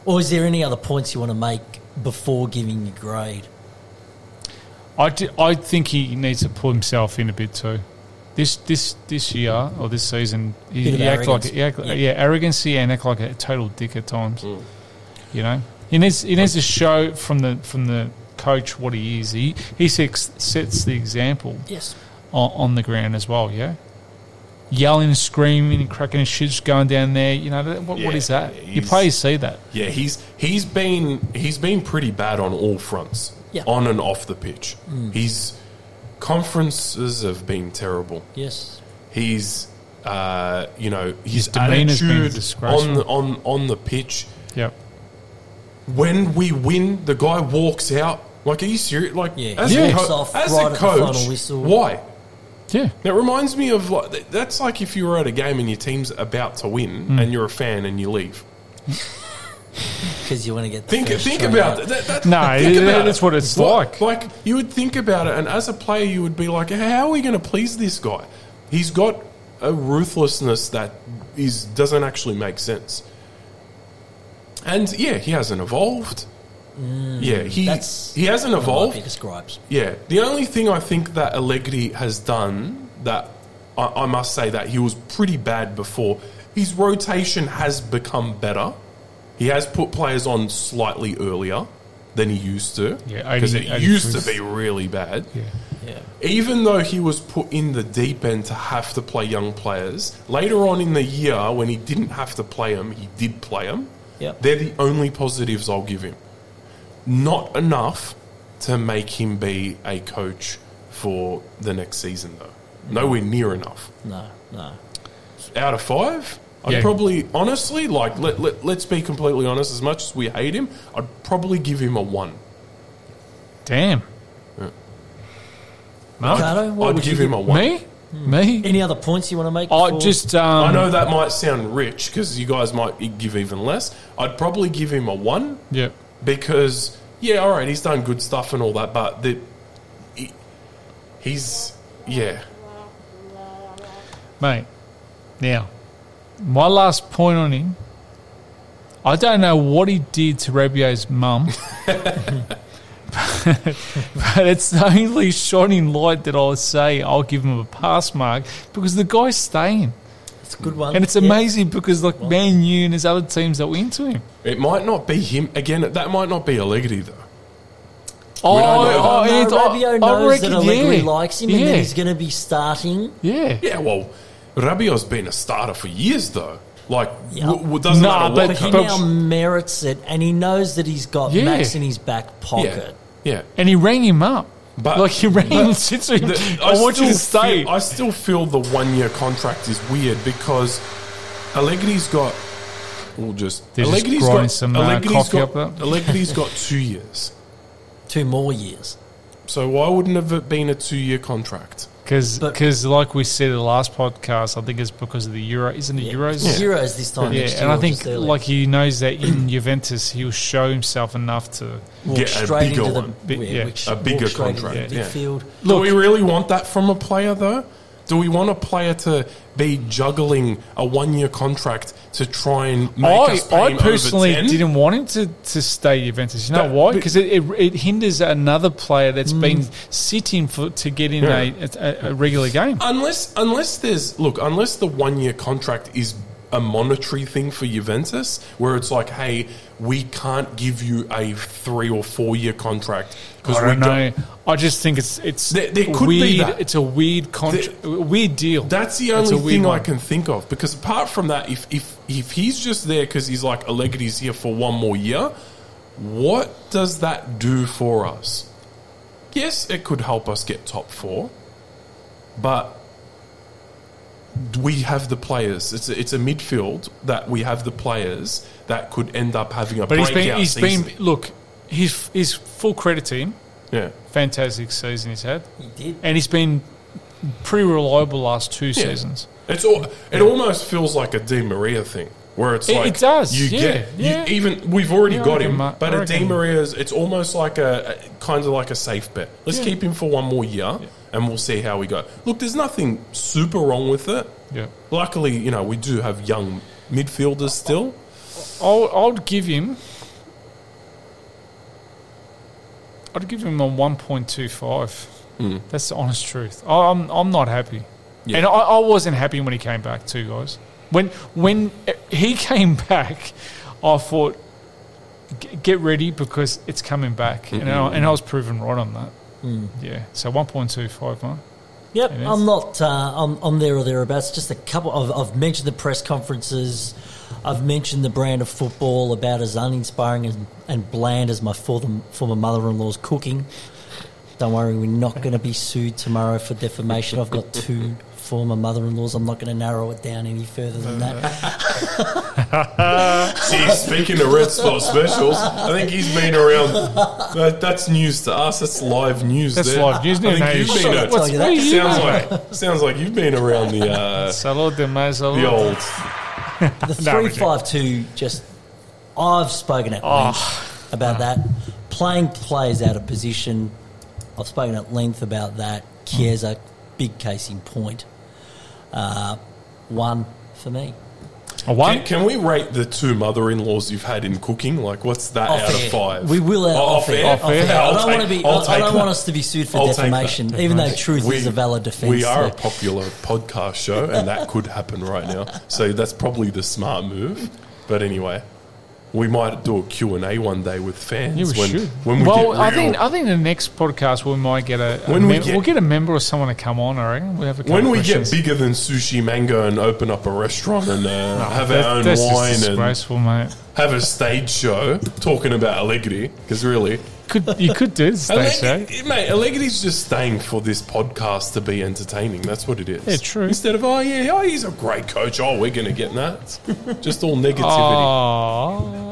or is there any other points you want to make before giving your grade? I, di- I think he needs to pull himself in a bit too. This this this year or this season, he, Bit he act like he act, Yeah. yeah. arrogancy and act like a total dick at times. Mm. You know, he needs he needs to show from the from the coach what he is. He he sets, sets the example Yes. On, on the ground as well. Yeah, yelling and screaming and cracking his shits going down there. You know that- what, what Yeah, is that? You probably see that. Yeah, he's he's been he's been pretty bad on all fronts, Yeah. on and off the pitch. His conferences have been terrible. Yes. He's uh, you know his, His demeanour's been attitude on the, on on the pitch. Yep. When we win, the guy walks out. Like, are you serious? Like, Yeah, as, he a, co- off as right a at the coach, final whistle. why? Yeah. That reminds me of like that's like if you were at a game and your team's about to win Hmm. and you're a fan and you leave. Because you want to get the Think first think about out. that. that, that No, think yeah, about that's it. what it's Like- like. Like you would think about it, and as a player, you would be like, "How are we going to please this guy? He's got a ruthlessness that is doesn't actually make sense." And yeah, he hasn't evolved. Mm. yeah, he That's he hasn't one of my evolved. biggest gripes. Yeah, the only thing I think that Allegri has done that I, I must say that he was pretty bad before. His rotation has become better. He has put players on slightly earlier than he used to. Yeah, because 80 it used to be really bad. Yeah. Yeah. Even though he was put in the deep end to have to play young players, later on in the year when he didn't have to play them, he did play them. Yep. They're the only positives I'll give him. Not enough to make him be a coach for the next season, though. Nowhere near enough. No, no. Out of five, I'd Yeah. probably, honestly, like, let, let, let's be completely honest, as much as we hate him, I'd probably give him a one. Damn. Mark? Ricardo, what I'd would give you him a one. Me? Me? Any other points you want to make? I before- just um, I know that might sound rich because you guys might give even less. I'd probably give him a one Yep. Because yeah, all right, he's done good stuff and all that, but the he, he's yeah, Mate, now, my last point on him, I don't know what he did to Rabiot's mum, but it's the only shining light that I'll say I'll give him a pass mark because the guy's staying. It's a good one. And it's Yeah. amazing because, like, Man U and there's other teams that were into him. it might not be him again. That might not be Allegri though. Oh, don't know. oh, no, it's- Rabiot I- I knows reckon, that Allegri yeah. likes him and that he's going to be starting. Yeah. Yeah, well, Rabiot's been a starter for years though. Like, Yeah. w- w- doesn't Nah, matter but what But he now merits it, and he knows that he's got Yeah. Max in his back yeah, pocket. yeah. And he rang him up. But- like, he rang him and him, The- I, want you to still stay. Feel, I still feel the one year contract is weird because Allegri's got. We'll just. They're Allegri's grinding got, some, uh, Allegri's coffee got, up there. Allegri's got two years. Two more years. So why wouldn't have it have been a two year contract? Because, But- like we said in the last podcast, I think it's because of the Euro. Isn't it Yeah. Euros? It's Euros this time Yeah, next year. and I think like he knows that in Juventus he'll show himself enough to. Walk get a bigger into the one. Yeah, yeah, which- a bigger contract, the yeah. midfield. Do we really want that from a player though? Do we want a player to be juggling a one year contract to try and make I, us pay I personally over 10? didn't want him to, to stay Juventus. You know But- why? Because it, it, it hinders another player that's mm. been sitting for to get in Yeah. a, a, a regular game. Unless, unless there's look, unless the one year contract is a monetary thing for Juventus, where it's like, hey, we can't give you a three or four year contract because we don't know. I just think it's it's There- there could weird. be that. It's a weird contract, weird deal. That's the only thing I can think of. Because apart from that, if if if he's just there because he's like Allegri's here for one more year, what does that do for us? Yes, it could help us get top four, but we have the players. It's a, it's a midfield that we have the players that could end up having a But he's breakout been he's season. been look. He's he's full credit to him. yeah. Fantastic season he's had, He did. and he's been pretty reliable last two Yeah. seasons. It's all, it almost feels like a Di Maria thing, where it's It- like it does, You yeah, get yeah. You, even we've already Yeah, got him, Mark, but I a Di reckon. Maria's it's almost like a, a kind of like a safe bet. Let's Yeah. keep him for one more year, and we'll see how we go. Look, there's nothing super wrong with it. Yeah, Luckily, you know we do have young midfielders still. I'll I'll give him. I'd give him a one point two five. Hmm. That's the honest truth. I- I'm I'm not happy, Yeah. and I, I wasn't happy when he came back too, guys. When when he came back, I thought, get ready because it's coming back, and I, and I was proven right on that. Yeah, so one point two five, man. Yep, I'm not. Uh, I'm, I'm there or thereabouts. Just a couple. Of, I've mentioned the press conferences. I've mentioned the brand of football about as uninspiring and, and bland as my former, former mother-in-law's cooking. Don't worry, we're not going to be sued tomorrow for defamation. I've got two former mother-in-laws. I'm not going to narrow it down any further than that. See, speaking of Red Spot specials, I think he's been around. That, that's news to us. That's live news. That's there. live news. I think No, you've been up. a- What's- you what are you sounds like sounds like you've been around the uh, Salud de mais salud. the old. The No, three we do. five two. Just I've spoken at Oh. length about that. Playing players out of position. I've spoken at length about that. Chiesa, big case in point. Uh, one for me. A one? Can, can we rate the two mother-in-laws you've had in cooking? Like, what's that Off out air. of five? We will out Oh, off air. Off air. I I'll don't want to be. I'll I, I don't that. want us to be sued for I'll defamation, even though truth We- is a valid defence. We are a popular podcast show, and that could happen right now. So that's probably the smart move. But anyway, we might do a Q&A one day with fans. Yeah, we when, should. When we well, I think I think the next podcast we might get a, a When we mem- get- we'll get a member or someone to come on. I reckon we have a when we questions. get bigger than Sushi Mango and open up a restaurant and uh, have That- our own that's just wine and mate. have a stage show talking about Allegri, because really, Could you could do this stage show? Mate, Allegri's just staying for this podcast to be entertaining. That's what it is. Yeah, true. Instead of oh yeah, oh he's a great coach. Oh, we're going to get that. just all negativity. Oh,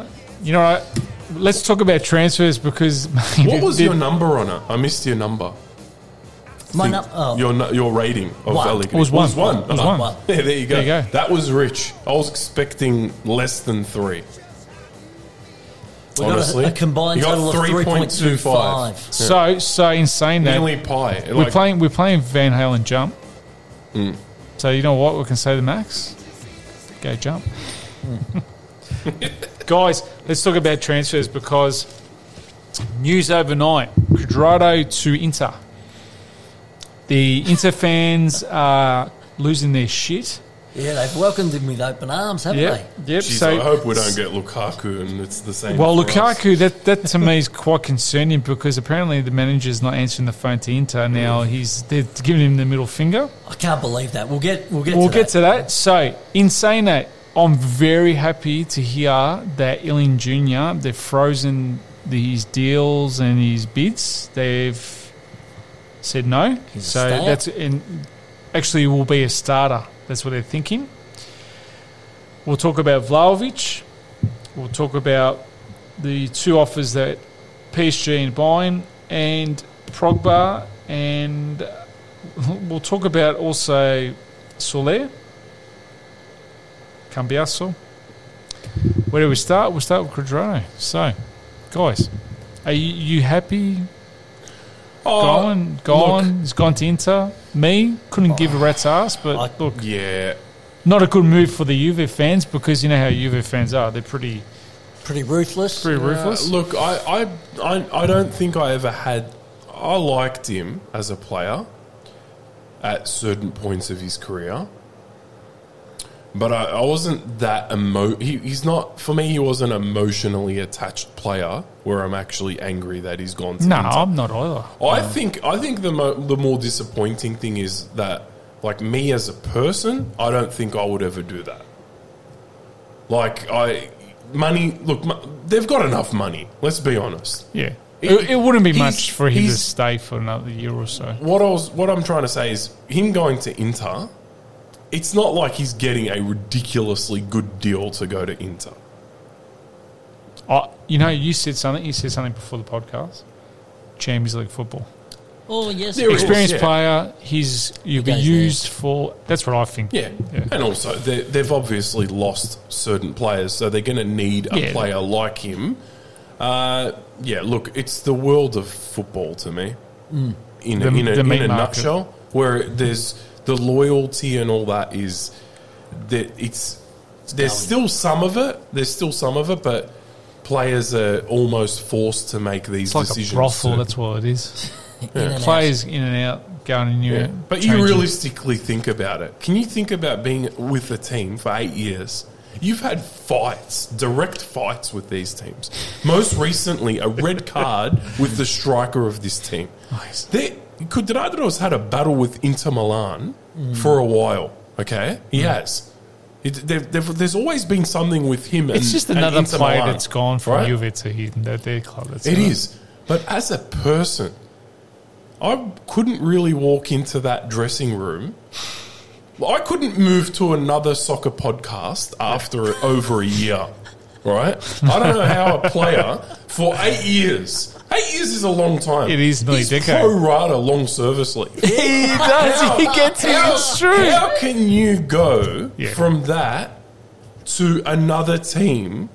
you know what? Let's talk about transfers because mate, what was your number on it? I missed your number. My Think- num- oh, your nu- your rating of One. Allegri It was one. one. It was Oh, one. one. Yeah, there you go. There you go. That was rich. I was expecting less than three. we got honestly. a, a combined You got total of 3.25. 3.25. So so in saying that Nearly pie. we're Like, playing we're playing Van Halen jump. Hmm. So you know what we can say to Max? Go jump. Guys, let's talk about transfers because news overnight: Cuadrado to Inter. The Inter fans are losing their shit. Yeah, they've welcomed him with open arms, haven't Yep, yep. Jeez, so I hope we don't get Lukaku and it's the same. Well, for us. Lukaku, that, that to me is quite concerning because apparently the manager's not answering the phone to Inter. Now he's they're giving him the middle finger. I can't believe that. We'll get we'll get We'll to get that. to that. So, in saying that, I'm very happy to hear that Iling Jr. they've frozen his deals and his bids. They've said no. He's so that's and actually will be a starter. That's what they're thinking. We'll talk about Vlahovic. We'll talk about the two offers that PSG and Bayern and Pogba, and we'll talk about also Soulé, Cambiaso. Where do we start? We'll start with Cuadrado. So, guys, are you, you happy? Oh, Gone, gone. He's gone to Inter. Me couldn't give a rat's ass, but I- look, Yeah. not a good move for the Juve fans because you know how Juve fans are. They're pretty, Pretty ruthless. pretty Uh, ruthless. look, I, I, I, I don't think I ever had. I liked him as a player at certain points of his career, but I, I wasn't that emo. He, he's not for me. He wasn't an emotionally attached player where I'm actually angry that he's gone. To no, Inter. I'm not either. I think I think the mo- the more disappointing thing is that like me as a person, I don't think I would ever do that. Like I money, look, mo- they've got enough money. Let's be honest. Yeah, it, it wouldn't be he's- much for him to he's- stay for another year or so. What I was what I'm trying to say is him going to Inter. It's not like he's getting a ridiculously good deal to go to Inter. Oh, you know, you said something. You said something before the podcast. Champions League football, Oh yes, There of is. experienced yeah. player. He's you'll be goes there. used for. That's what I think. Yeah. Yeah. And also, they- they've obviously lost certain players, so they're going to need a Yeah. player like him. Uh, yeah, look, it's the world of football to me, in a, The- in a, the in a nutshell, where there's the loyalty and all that is that it's there's still some of it. There's still some of it, but players are almost forced to make these It's like decisions. a brothel. to- That's what it is. In and out. Players in and out, going in Yeah. and out. But you realistically think about it. Can you think about being with a team for eight years? You've had fights, direct fights with these teams. Most recently, a red card with the striker of this team. Nice. They, Cuadrado's had a battle with Inter Milan for a while. Okay, he mm. has. It, there- there- there's always been something with him. It's and- just and another player Milan, that's gone from right? Juve to him, their, their club. That's It is. But as a person, I couldn't really walk into that dressing room. I couldn't move to another soccer podcast after over a year, right? I don't know how a player for eight years. Eight years is a long time. It is nearly He's a decade. pro rata long service league. He does. he gets it. It's true. how can you go Yeah. from that to another team,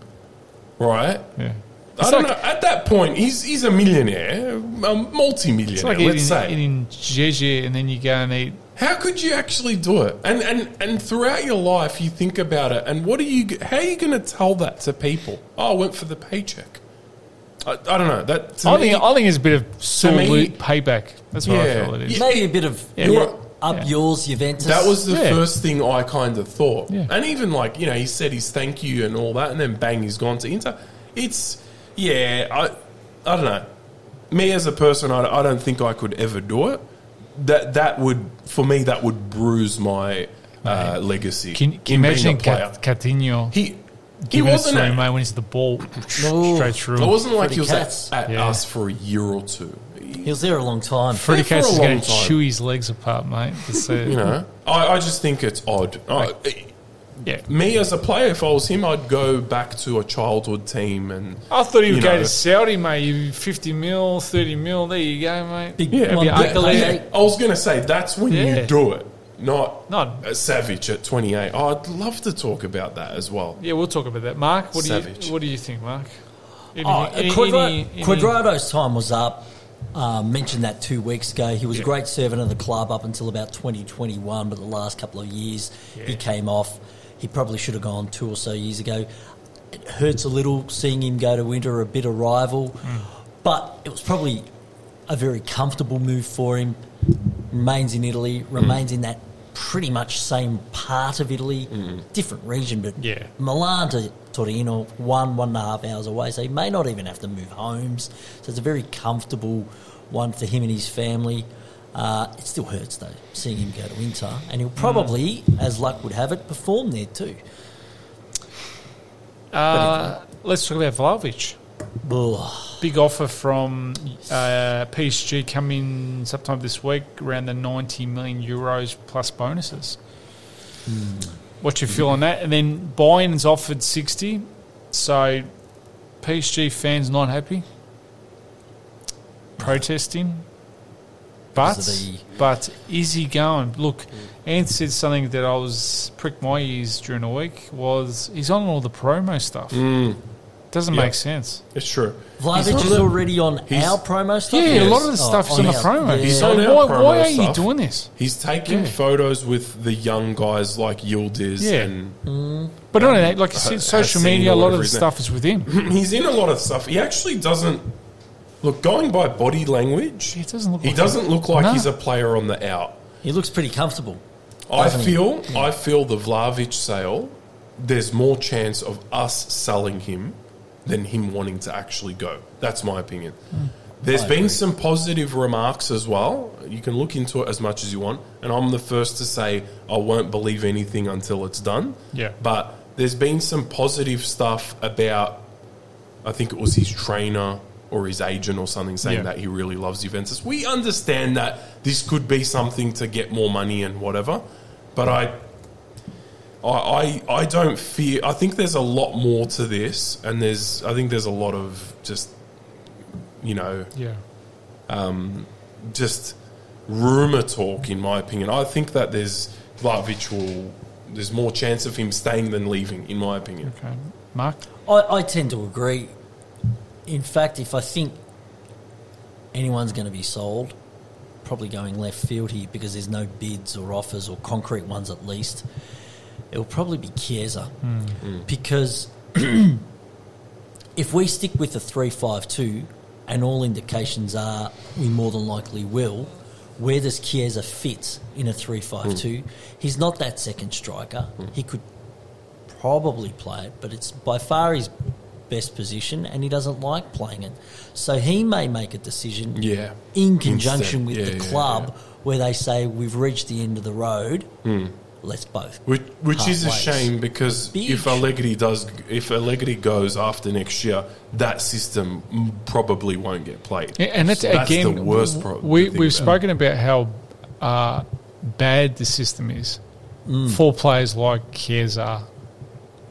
right? Yeah. I don't know. At that point, he's he's a millionaire, a multi-millionaire. It's like let's eating, say. eating Jeje and then you go and eat How could you actually do it? And and and throughout your life, you think about it, and what are you? How are you going to tell that to people? Oh, I went for the paycheck. I, I don't know. That I me- think I think it's a bit of sore me- loot payback. That's what I feel it is. Maybe a bit of Yeah. yeah, Right. up Yeah. yours, Juventus. That was the Yeah. first thing I kind of thought. Yeah. And even like, you know, he said his thank you and all that, and then bang, he's gone to Inter. It's, yeah, I, I don't know. Me as a person, I, I don't think I could ever do it. That that would, for me, that would bruise my uh, legacy. Can, can you imagine a. Cat- Coutinho He, he it wasn't to him, at, mate, when he's the ball No. straight through? it wasn't like Freddie he was Katz. at, at Yeah. us for a year or two. He was there a long time. Freddie Yeah, for a Katz is long going to chew his legs apart, mate. It's, uh, You know, I, I just think it's odd. I, yeah. me as a player, if I was him, I'd go back to a childhood team and I thought he would You go know. to Saudi, mate. You 50 mil, 30 mil. There you go, mate. Big Yeah, yeah, I- I was going to say that's when Yeah. you do it, not Not- a savage at 28. Oh, I'd love to talk about that as well. Yeah, we'll talk about that. Mark, what do you what do you think, Mark? Anything, Oh, any- Quadra- any- any- Cuadrado's time was up. Uh, mentioned that two weeks ago. He was Yeah. a great servant of the club up until about 2021, but the last couple of years he came off. He probably should have gone two or so years ago. It hurts a little seeing him go to Inter, a bitter rival, but it was probably a very comfortable move for him. Remains in Italy, remains in that pretty much same part of Italy, different region, but Yeah. Milan to Torino, one, one and a half hours away, so he may not even have to move homes. So it's a very comfortable one for him and his family. Uh, it still hurts though, seeing him go to Inter, and he'll probably, as luck would have it, perform there too. Uh, let's talk about Vlahovic. Ugh. Big offer from uh, PSG coming sometime this week, around the 90 million euros plus bonuses. Hmm. What's your feel on that? And then Bayern's offered 60, so PSG fans not happy, protesting. But, Because the- but is he going? Look, hmm. Ant said something that I was pricked my ears during the week was he's on all the promo stuff. Hmm. Doesn't Yeah. make sense. It's true. Vlahovic He's is already on our promo stuff. Yeah, a lot of the Oh, stuff's on, the our- promo. yeah. He's So our why, promo why are you stuff. doing this? He's taking Yeah. photos with the young guys like Yildiz Yeah. and But not only um, that, like you said, social media, a lot of the stuff is with him. he's in a lot of stuff. He actually doesn't look going by body language. He doesn't look He like doesn't look like No. he's a player on the out. He looks pretty comfortable. I Doesn't feel I feel the Vlahovic sale. There's more chance of us selling him than him wanting to actually go. That's my opinion. Hmm. There's I been agree. some positive remarks as well. You can look into it as much as you want, and I'm the first to say I won't believe anything until it's done. Yeah. But there's been some positive stuff about. I think it was his trainer or his agent or something saying Yeah. that he really loves Juventus. We understand that this could be something to get more money and whatever, but I, I, I, I don't fear. I think there's a lot more to this, and there's. I think there's a lot of just, you know, Yeah. um, just rumor talk. In my opinion, I think that there's Vlahovic will. There's more chance of him staying than leaving, in my opinion. Okay. Mark? I, I tend to agree. In fact, if I think anyone's going to be sold, probably going left field here because there's no bids or offers or concrete ones at least. It'll probably be Chiesa hmm. Hmm. because if we stick with the three five two, and all indications are we more than likely will. Where does Chiesa fit in a three five two? Hmm. He's not that second striker. He could probably play it, but it's by far his best position, and he doesn't like playing it. So he may make a decision Yeah. in conjunction Instead. with Yeah, the club yeah. where they say we've reached the end of the road. Let's both. Which, which is a ways. shame because Big. if Allegri does, if Allegri goes after next year, that system probably won't get played. Yeah, And that's, So that's again, the worst problem. We, we've spoken about how uh, bad the system is for players like Chiesa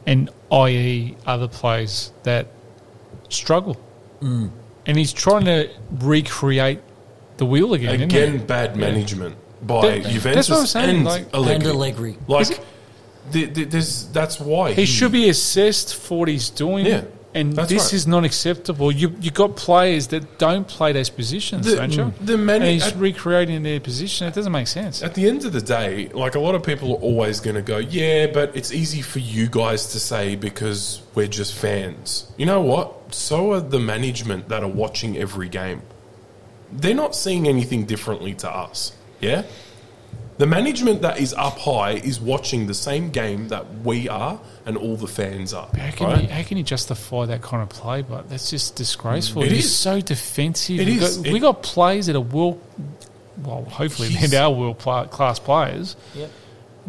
and i.e. other players that struggle. And he's trying to recreate the wheel again, isn't again bad management by That- Juventus that's what I'm saying, and like- Allegri. And Allegri. Like, th- th- there's, that's why He should be assessed for what he's doing Yeah. And That's this right. is not acceptable. You you got players that don't play those positions, The- don't you? the many- and he's at- recreating their position. It doesn't make sense. At the end of the day, like a lot of people are always going to go, yeah, but it's easy for you guys to say because we're just fans. You know what? So are the management that are watching every game. They're not seeing anything differently to us. Yeah? The management that is up high is watching the same game that we are and all the fans are. How can, right? you, how can you justify that kind of play? But that's just disgraceful. It He's is. so defensive. It we is. Got, It- we got players that are world. Well, hopefully He's- they're our world class players Yep.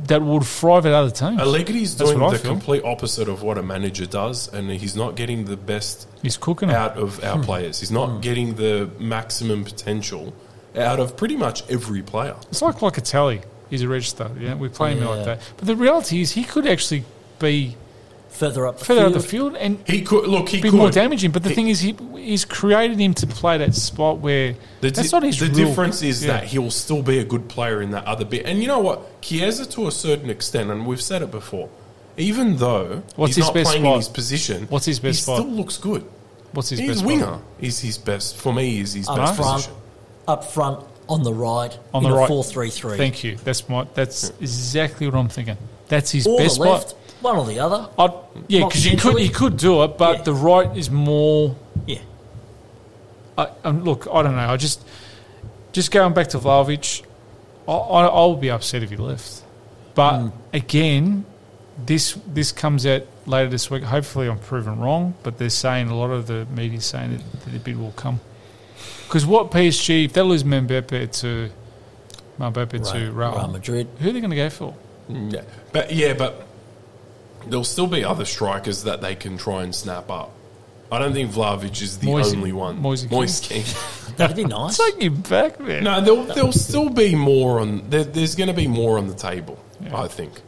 that would thrive at other teams. Allegri's That's doing the feel. complete opposite of what a manager does, and he's not getting the best He's cooking them. out of our hmm. players. He's not hmm. getting the maximum potential out of pretty much every player. It's like Locatelli. He's a regista. Yeah, we play him like that. But the reality is, he could actually be Further up the further field. up the field and He could look. He be could. more damaging. But the He- thing is, he he's created him to play that spot where The, that's di- not his the real- difference is yeah. that he'll still be a good player in that other bit. And you know what? Chiesa, to a certain extent, and we've said it before, even though What's he's his not best playing spot? in his position, What's his best he spot? still looks good. What's his His best winger spot? is his best. For me, is his up best front, position. Up front on the right On in the a right. four-three-three. Thank you. That's my. That's exactly what I'm thinking. That's his Or best the left, spot. one or the other. I'd, yeah, because you could you could do it, but Yeah. the right is more. Yeah, I, um, look, I don't know. I just just going back to Vlahovic, I, I, I'll be upset if he left. But Mm. again, this this comes out later this week. Hopefully, I'm proven wrong. But they're saying a lot of the media saying that, that the bid will come. Because what PSG if they lose Mbappe to Mbappe to Real, Real, Madrid. who are they going to go for? Mm, yeah, but yeah, but there'll still be other strikers that they can try and snap up. I don't think Vlahovic is the Moise- only one. Moise Kean. That'd be nice. Take him back, man. No, there'll, there'll still be more on. There, there's going to be more on the table. I think.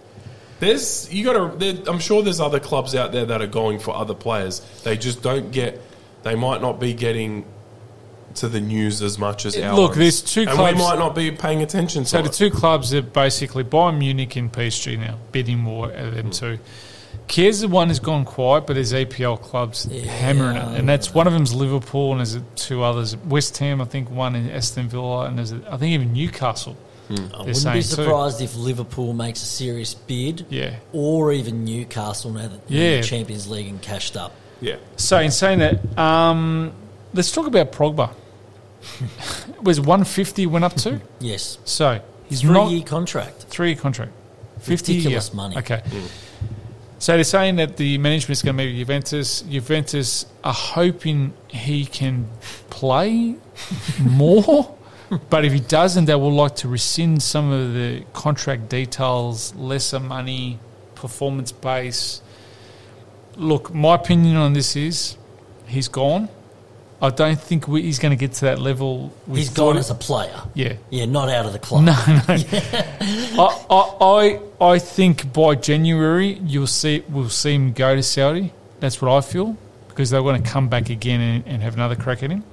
There's you got to. I'm sure there's other clubs out there that are going for other players. They just don't get. They might not be getting to the news as much as ours. Look, there's two and clubs- we might not be paying attention to So the it. two clubs are basically Bayern Munich and PSG now, bidding more out of them two. Chiesa one has gone quiet, but there's APL clubs hammering it, and that's one of them's Liverpool, and there's two others. West Ham, I think, one in Aston Villa, and there's I think even Newcastle. I They're wouldn't be saying too. surprised if Liverpool makes a serious bid, Yeah. or even Newcastle now that Yeah. the Champions League and cashed up. yeah, So in saying that, um, let's talk about Pogba. was 150 went up to. Yes, So he's three not year contract. three year contract, fifty Ridiculous yeah. money. Okay. So they're saying that the management is going to meet with Juventus. Juventus are hoping he can play more, but if he doesn't, they will like to rescind some of the contract details, lesser money, performance base. Look, my opinion on this is he's gone. I don't think we, he's going to get to that level. He's gone as a player. yeah. Yeah, not out of the club. No, no. I, I, I, I think by January you'll see we'll see him go to Saudi. That's what I feel because they want to come back again and, and have another crack at him.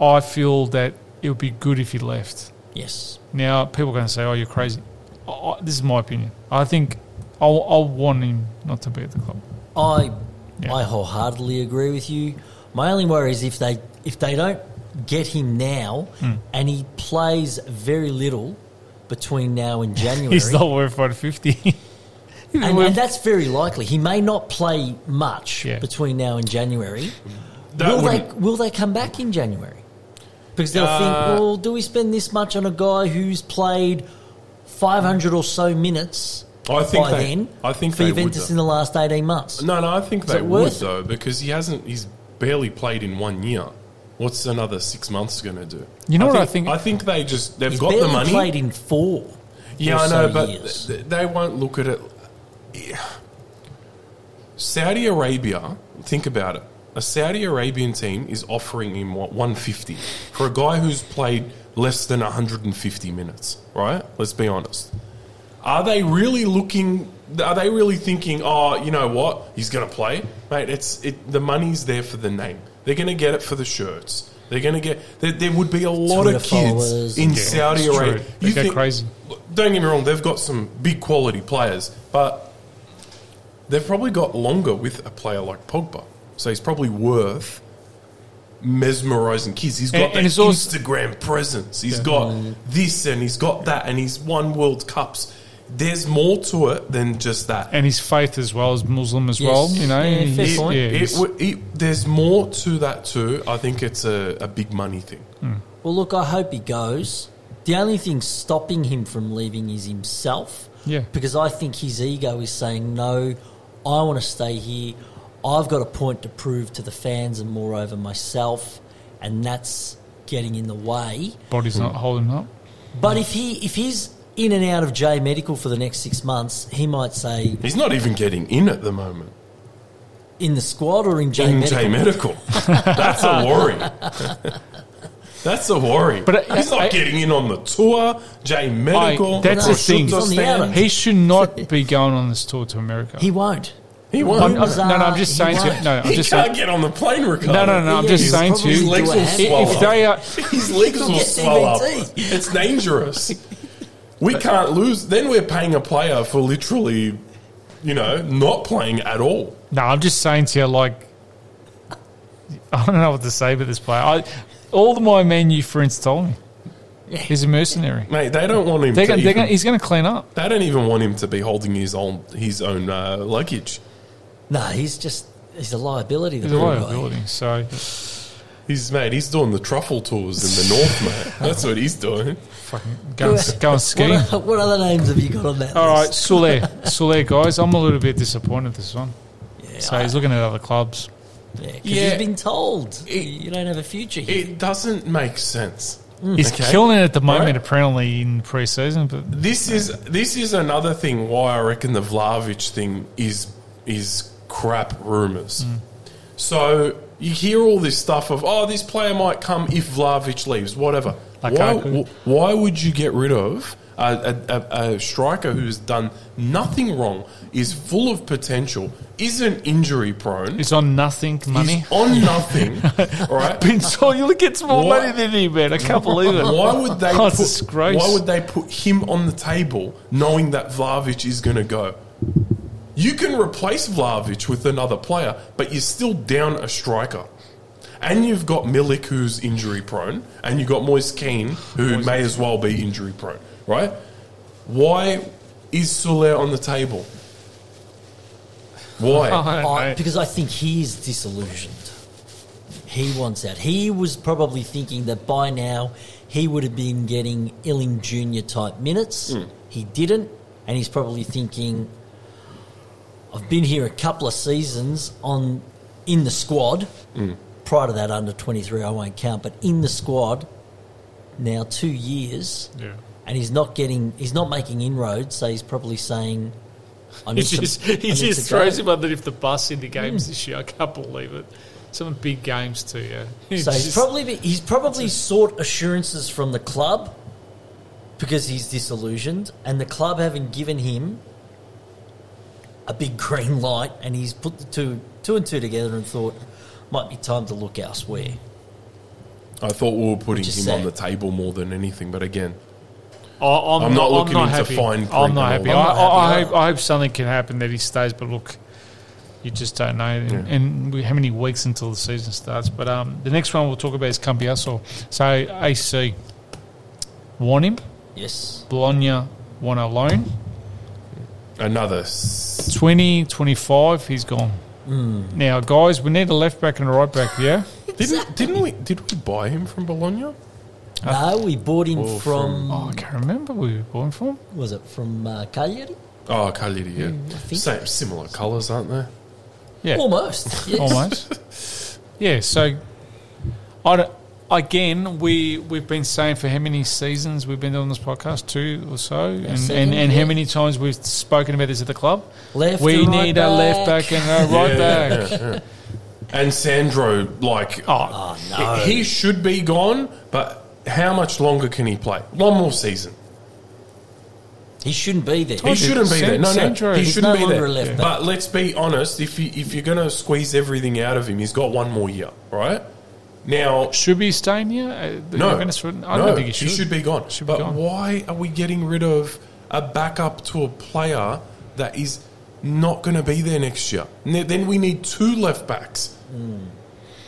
I feel that it would be good if he left. Yes. Now people are going to say, "Oh, you're crazy." I, I, this is my opinion. I think I'll, I'll want him not to be at the club. I Yeah. I wholeheartedly agree with you. My only worry is if they if they don't get him now Hmm. and he plays very little between now and January. He's not worth 150. and, and that's very likely. He may not play much Yeah. between now and January. That will they wouldn't- will they come back in January? Because they'll Uh, think, well, do we spend this much on a guy who's played five hundred or so minutes I think by they- then I think for they would, Juventus though. in the last eighteen months? No, no, I think Is they it would worth though because he hasn't. He's barely played in one year. What's another six months going to do? You know what I think? think? I think they just they've He's got the money. played in four. yeah, or I know, so but years. th- they won't look at it. Saudi Arabia, think about it. A Saudi Arabian team is offering him what 150 for a guy who's played less than 150 minutes. Right? Let's be honest. Are they really looking? Are they really thinking? Oh, you know what? He's going to play, mate. It's it. The money's there for the name. They're going to get it for the shirts. They're going to get. There, there would be a lot Twitter of kids in Yeah, Saudi. Arabia. They go crazy. Don't get me wrong. They've got some big quality players, but they've probably got longer with a player like Pogba. so he's probably worth mesmerizing kids. He's got And- the and it's also- Instagram presence. He's got this and he's got that, and he's won World Cups. There's more to it than just that. and his faith as well as Muslim as Yes. well. You know, Yeah, fair yeah, It, he's- it, there's more to that too. I think it's a, a big money thing. Hmm. Well, look, I hope he goes. The only thing stopping him from leaving is himself. Yeah. Because I think his ego is saying, no, I want to stay here. I've got a point to prove to the fans and moreover myself. And that's getting in the way. body's not hmm. holding up. But if he if he's in and out of J Medical for the next six months, he might say He's not even getting in at the moment. in the squad or in J in Medical. J Medical. That's a worry. That's a worry. But, uh, he's not I- getting in on the tour. J Medical. I- that's the prosciutto thing. He's on the stand. outer. He should not be going on this tour to America. He won't. He won't. I'm, I'm, no, no, I'm just he saying to won't. no, I'm he just can't saying, get on the plane, Ricardo. no, no, no. I'm Yeah, just he's saying to probably His you, legs do a will hand- swell if they are, His legs He'll will get swell up. CBT. It's dangerous. We can't lose. Then we're paying a player for literally, you know, not playing at all. no, I'm just saying to you, like, I don't know what to say about this player. I, all the my menu friends told me he's a mercenary. Mate, they don't want him They're to gonna, even, gonna, he's going to clean up. They don't even want him to be holding his own his own uh, luggage. No, he's just he's a liability. The He's a poor guy. liability. So He's mate. He's doing the truffle tours in the north, mate. That's what he's doing. Fucking go and, go and ski. What, o- what other names have you got on that? All right, list? Soulé. Soulé, guys, I'm a little bit disappointed this one. Yeah, So I- he's looking at other clubs. yeah, 'cause Yeah. he's been told It- you don't have a future here. It doesn't make sense. Hmm. He's Okay. killing it at the moment, Right. apparently in pre-season. But This is this is another thing why I reckon the Vlahovic thing is is crap rumors. Hmm. So you hear all this stuff of oh this player might come if Vlahovic leaves, whatever. Why, why would you get rid of a, a, a, striker who's done nothing wrong, is full of potential, isn't injury prone, he's on nothing money. he's on nothing, all right? You gets more Why- money than him, man. I can't believe it. Why would they? Oh, put, why would they put him on the table, knowing that Vlahovic is going to go? You can replace Vlahovic with another player, but you're still down a striker. And you've got Milik, who's injury prone, and you've got Moise Kean, who may as well be injury prone, right? Why is Soulé on the table? Why? I don't I, know. because I think he is disillusioned. He wants out. He was probably thinking that by now he would have been getting Iling Junior type minutes. Hmm. He didn't, and he's probably thinking, "I've been here a couple of seasons on in the squad. Hmm. Prior to that, under twenty three, I won't count, but in the squad now two years, Yeah. and he's not getting, he's not making inroads. So he's probably saying." I He need some- just, I he just to go." throws him underneath the bus into games this year. I can't believe it. Some big games too, yeah. He So he's probably he's probably sought assurances from the club because he's disillusioned, and the club haven't given him a big green light, and he's put the two two and two together and thought might be time to look elsewhere. I thought we were putting Which is him on the table more than anything, but again, I- I'm, I'm not looking I'm not him to happy. find I'm not happy. I, that. I'm not I, I happy hope, I hope something can happen that he stays. But look, you just don't know. And, Yeah. and we, how many weeks until the season starts? But um, the next one we'll talk about is Cambiaso. So AC want him. Yes, Bologna want a loan. Another s- 20, 25, he's gone. Now, guys, we need a left back and a right back. Yeah. Didn't didn't we did we buy him from Bologna? no, we bought him Oh, from, Oh, I can't remember where we were born from. was it from uh, Cagliari? Oh, Cagliari, yeah. I think- Same similar colours, aren't they? Yeah. Almost, yes. almost. yeah, so I don't, again, we we've been saying for how many seasons we've been doing this podcast, two or so, and, and, and how many times we've spoken about this at the club. Left we and right need a left back. back and a right Yeah, back. yeah, yeah. And Sandro, like, Oh, Oh no, he he should be gone, but how much longer can he play? One more season. he shouldn't be there. He shouldn't be there. No, no, Sandro- he shouldn't no be there. left back. But let's be honest. If you if you're going to squeeze everything out of him, he's got one more year, right? Now, should be staying here. Uh, no, Juventus I no, don't think he should. He should be gone. Should be but gone. why are we getting rid of a backup to a player that is not going to be there next year. Then we need two left backs.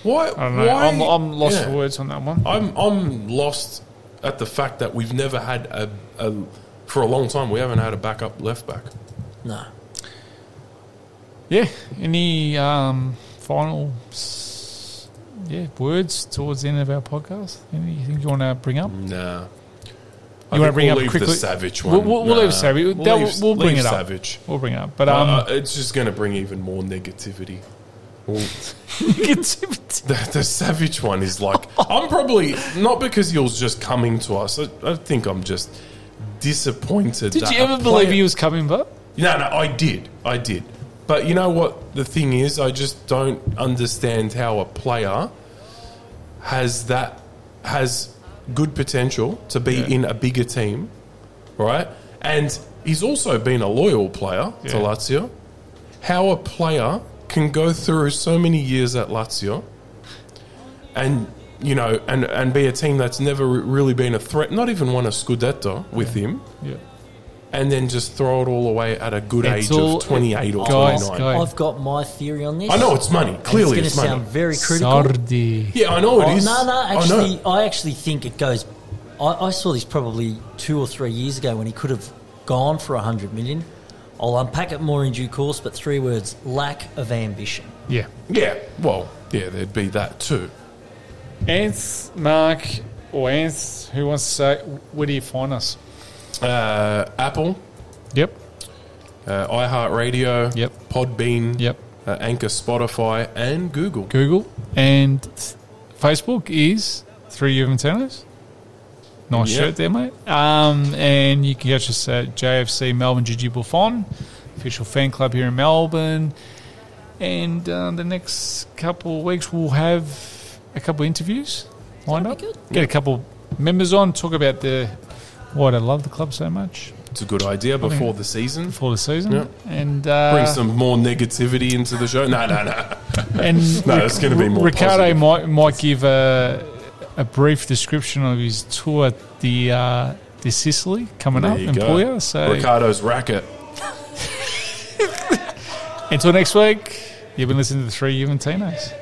Why? I don't know. Why? I'm, I'm lost yeah. for words on that one. I'm I'm lost at the fact that we've never had a, a for a long time. We haven't had a backup left back. No. Yeah. Any um, final s- yeah words towards the end of our podcast? Anything you want to bring up? Nah. You want to bring we'll up leave quickly? the Savage We'll, one. we'll, we'll Nah. leave Savage. We'll That- leave- we'll bring leave it up. Savage. We'll bring it up. But Uh, um, uh, it's just going to bring even more negativity. Well, the, the Savage one is like I'm probably not because he was just coming to us. I, I think I'm just disappointed. did that you a ever believe he was coming back? No, no, I did. I did. But you know what? The thing is, I just don't understand how a player has that has good potential to be Yeah. in a bigger team, right? And he's also been a loyal player to Lazio. How a player can go through so many years at Lazio and you know and and be a team that's never really been a threat, not even won a scudetto with him Yeah. And then just throw it all away at a good It's age all- of 28 or Guys, 29. guys. I've got my theory on this. I know it's money. Clearly, it's it's, going to money. sound very critical. Sardi. yeah, I know it Oh, is. no, no. I know. Actually, I, actually think it goes. I, I saw this probably two or three years ago when he could have gone for a hundred million. I'll unpack it more in due course, but three words: lack of ambition. Yeah. Yeah, well, yeah, there'd be that too. Anth, Mark, or Anth, who wants to say, where do you find us? Uh, Apple, Yep. uh, iHeartRadio, Yep. Podbean, Yep. uh, Anchor, Spotify, and Google. Google. And th- Facebook is Three Juventinos. Nice Yep. shirt there, mate. Um, and you can catch us at JFC Melbourne Gigi Buffon, official fan club here in Melbourne. And uh, the next couple of weeks, we'll have a couple of interviews lined up. That'd be Get a couple members on, talk about the why I love the club so much It's a good idea before the season. before the season. And uh, Bring some more negativity into the show. No, no, no. And No, it's gonna be more Ricardo positive. might might give a a brief description of his tour at the uh, the Sicily coming There up in go. Puglia. So Ricardo's racket. until next week, you've been listening to the Three Juventinos.